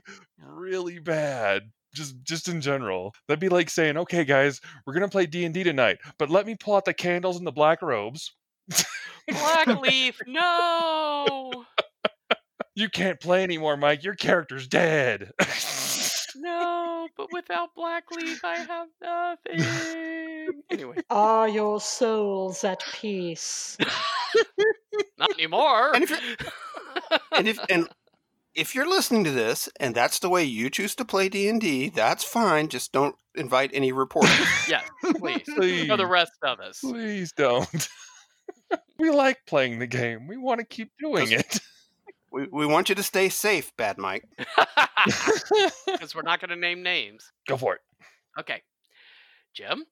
really bad. Just, just in general, that'd be like saying, "Okay, guys, we're gonna play D and D tonight, but let me pull out the candles and the black robes. black *laughs* leaf no, You can't play anymore, Mike. Your character's dead." no. But without black leaf I have nothing. Anyway, Are your souls at peace? *laughs* not anymore. And if and if and if you're listening to this and that's the way you choose to play D&D, that's fine. Just don't invite any reporters. *laughs* yes, please. *laughs* Please. For the rest of us. Please don't. *laughs* we like playing the game. We want to keep doing it. we, we want you to stay safe, Bad Mike. Because we're not going to name names. Go for it. Okay. Jim?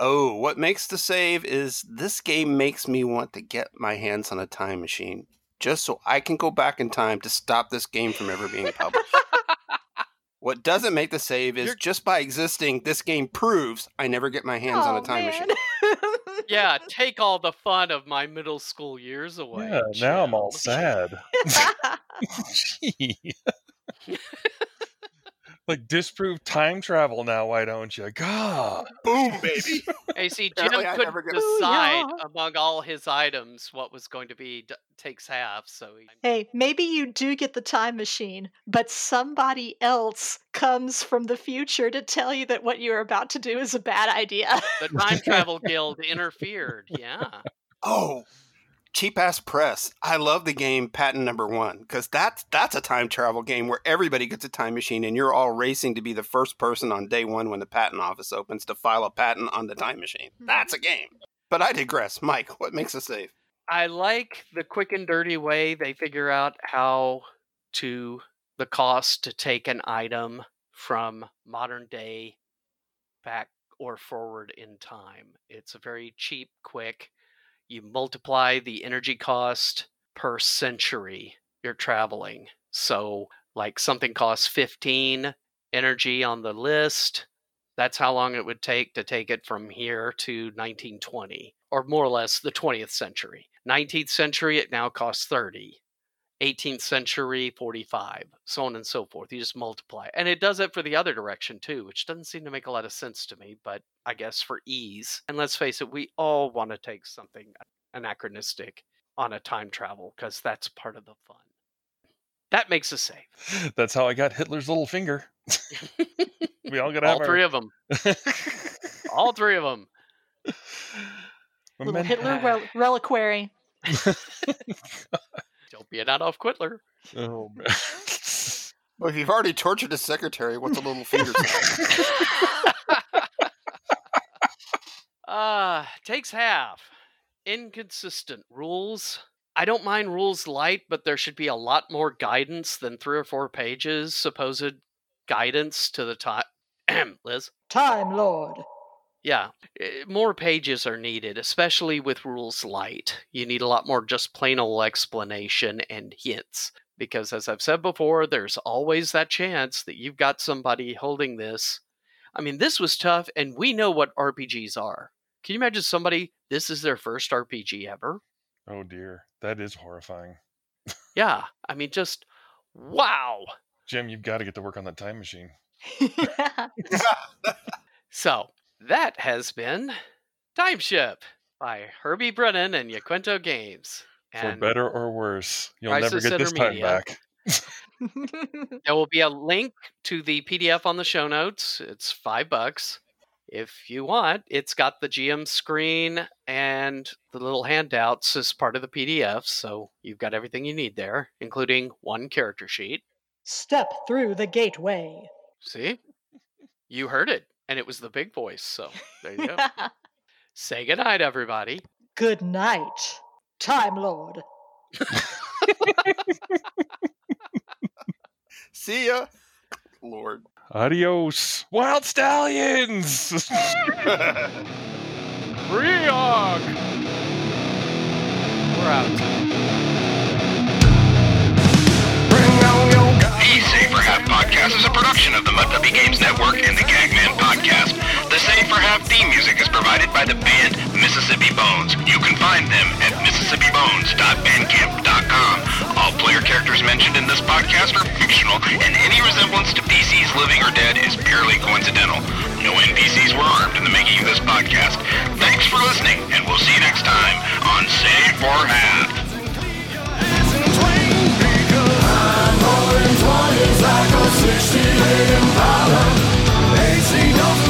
Oh, what makes the save is this game makes me want to get my hands on a time machine just so I can go back in time to stop this game from ever being published. what doesn't make the save is You're- just by existing, this game proves I never get my hands on a Oh, time man. machine. Yeah, *laughs* take all the fun of my middle school years away. Yeah, now I'm all sad. *laughs* *laughs* Gee. Like disprove time travel now, why don't you? God. Boom, *laughs* baby. Hey, see, Jim Apparently I couldn't never get- decide Booyah. among all his items what was going to be d- takes half. So he, hey, maybe you do get the time machine, but somebody else comes from the future to tell you that what you're about to do is a bad idea. the time travel *laughs* guild interfered. Yeah. Oh, cheap ass press. I love the game Patent Number One because that's that's a time travel game where everybody gets a time machine and you're all racing to be the first person on day one when the patent office opens to file a patent on the time machine. Mm-hmm. That's a game. But I digress. Mike, what makes a save? I like the quick and dirty way they figure out how to the cost to take an item from modern day back or forward in time. It's a very cheap, quick. You multiply the energy cost per century you're traveling. So, like something costs 15 energy on the list, that's how long it would take to take it from here to 1920, or more or less the 20th century. 19th century, it now costs 30. 18th century, 45, so on and so forth. You just multiply. And it does it for the other direction too, which doesn't seem to make a lot of sense to me, but I guess for ease. And let's face it, we all want to take something anachronistic on a time travel because that's part of the fun. That makes a safe *laughs* That's how I got Hitler's little finger. *laughs* we all gotta All have three our... of them. All three of them. *laughs* Little Hitler *sighs* rel- reliquary. Don't be an Adolf Quitler. oh, *laughs* man. Well, if you've already tortured his secretary, what's a little finger? say? *laughs* Uh, takes half. Inconsistent rules. I don't mind rules light, but there should be a lot more guidance than three or four pages, supposed guidance to the time. *clears throat* Liz? Time Lord. Yeah, eh, more pages are needed, especially with rules light. You need a lot more just plain old explanation and hints. Because as I've said before, there's always that chance that you've got somebody holding this. I mean, this was tough, and we know what RPGs are. Can you imagine somebody, this is their first RPG ever? oh dear, that is horrifying. Yeah, I mean, just Wow. Jim, you've got to get to work on that time machine. *laughs* *laughs* So that has been Time Ship by Herbie Brennan and Yaquinto Games. For better or worse, you'll never get this time Intermedia. back. *laughs* *laughs* there will be a link to the PDF on the show notes. It's five bucks. If you want, it's got the GM screen and the little handouts as part of the PDF. So you've got everything you need there, including one character sheet. Step through the gateway. See? You heard it, and it was the big voice. So there you go. *laughs* Say goodnight, everybody. Good night, Time Lord. See ya. Lord. Adios, wild stallions! *laughs* Briog! We're out. For Half podcast is a production of the Mud Puppy Games Network and the Gagman Podcast. The Save for Half theme music is provided by the band Mississippi Bones. You can find them at mississippibones.bandcamp.com. All player characters mentioned in this podcast are fictional, and any resemblance to PCs living or dead is purely coincidental. No NPCs were harmed in the making of this podcast. Thanks for listening, and we'll see you next time on Save for Half. Taco 68 Impala, AC Dolphin.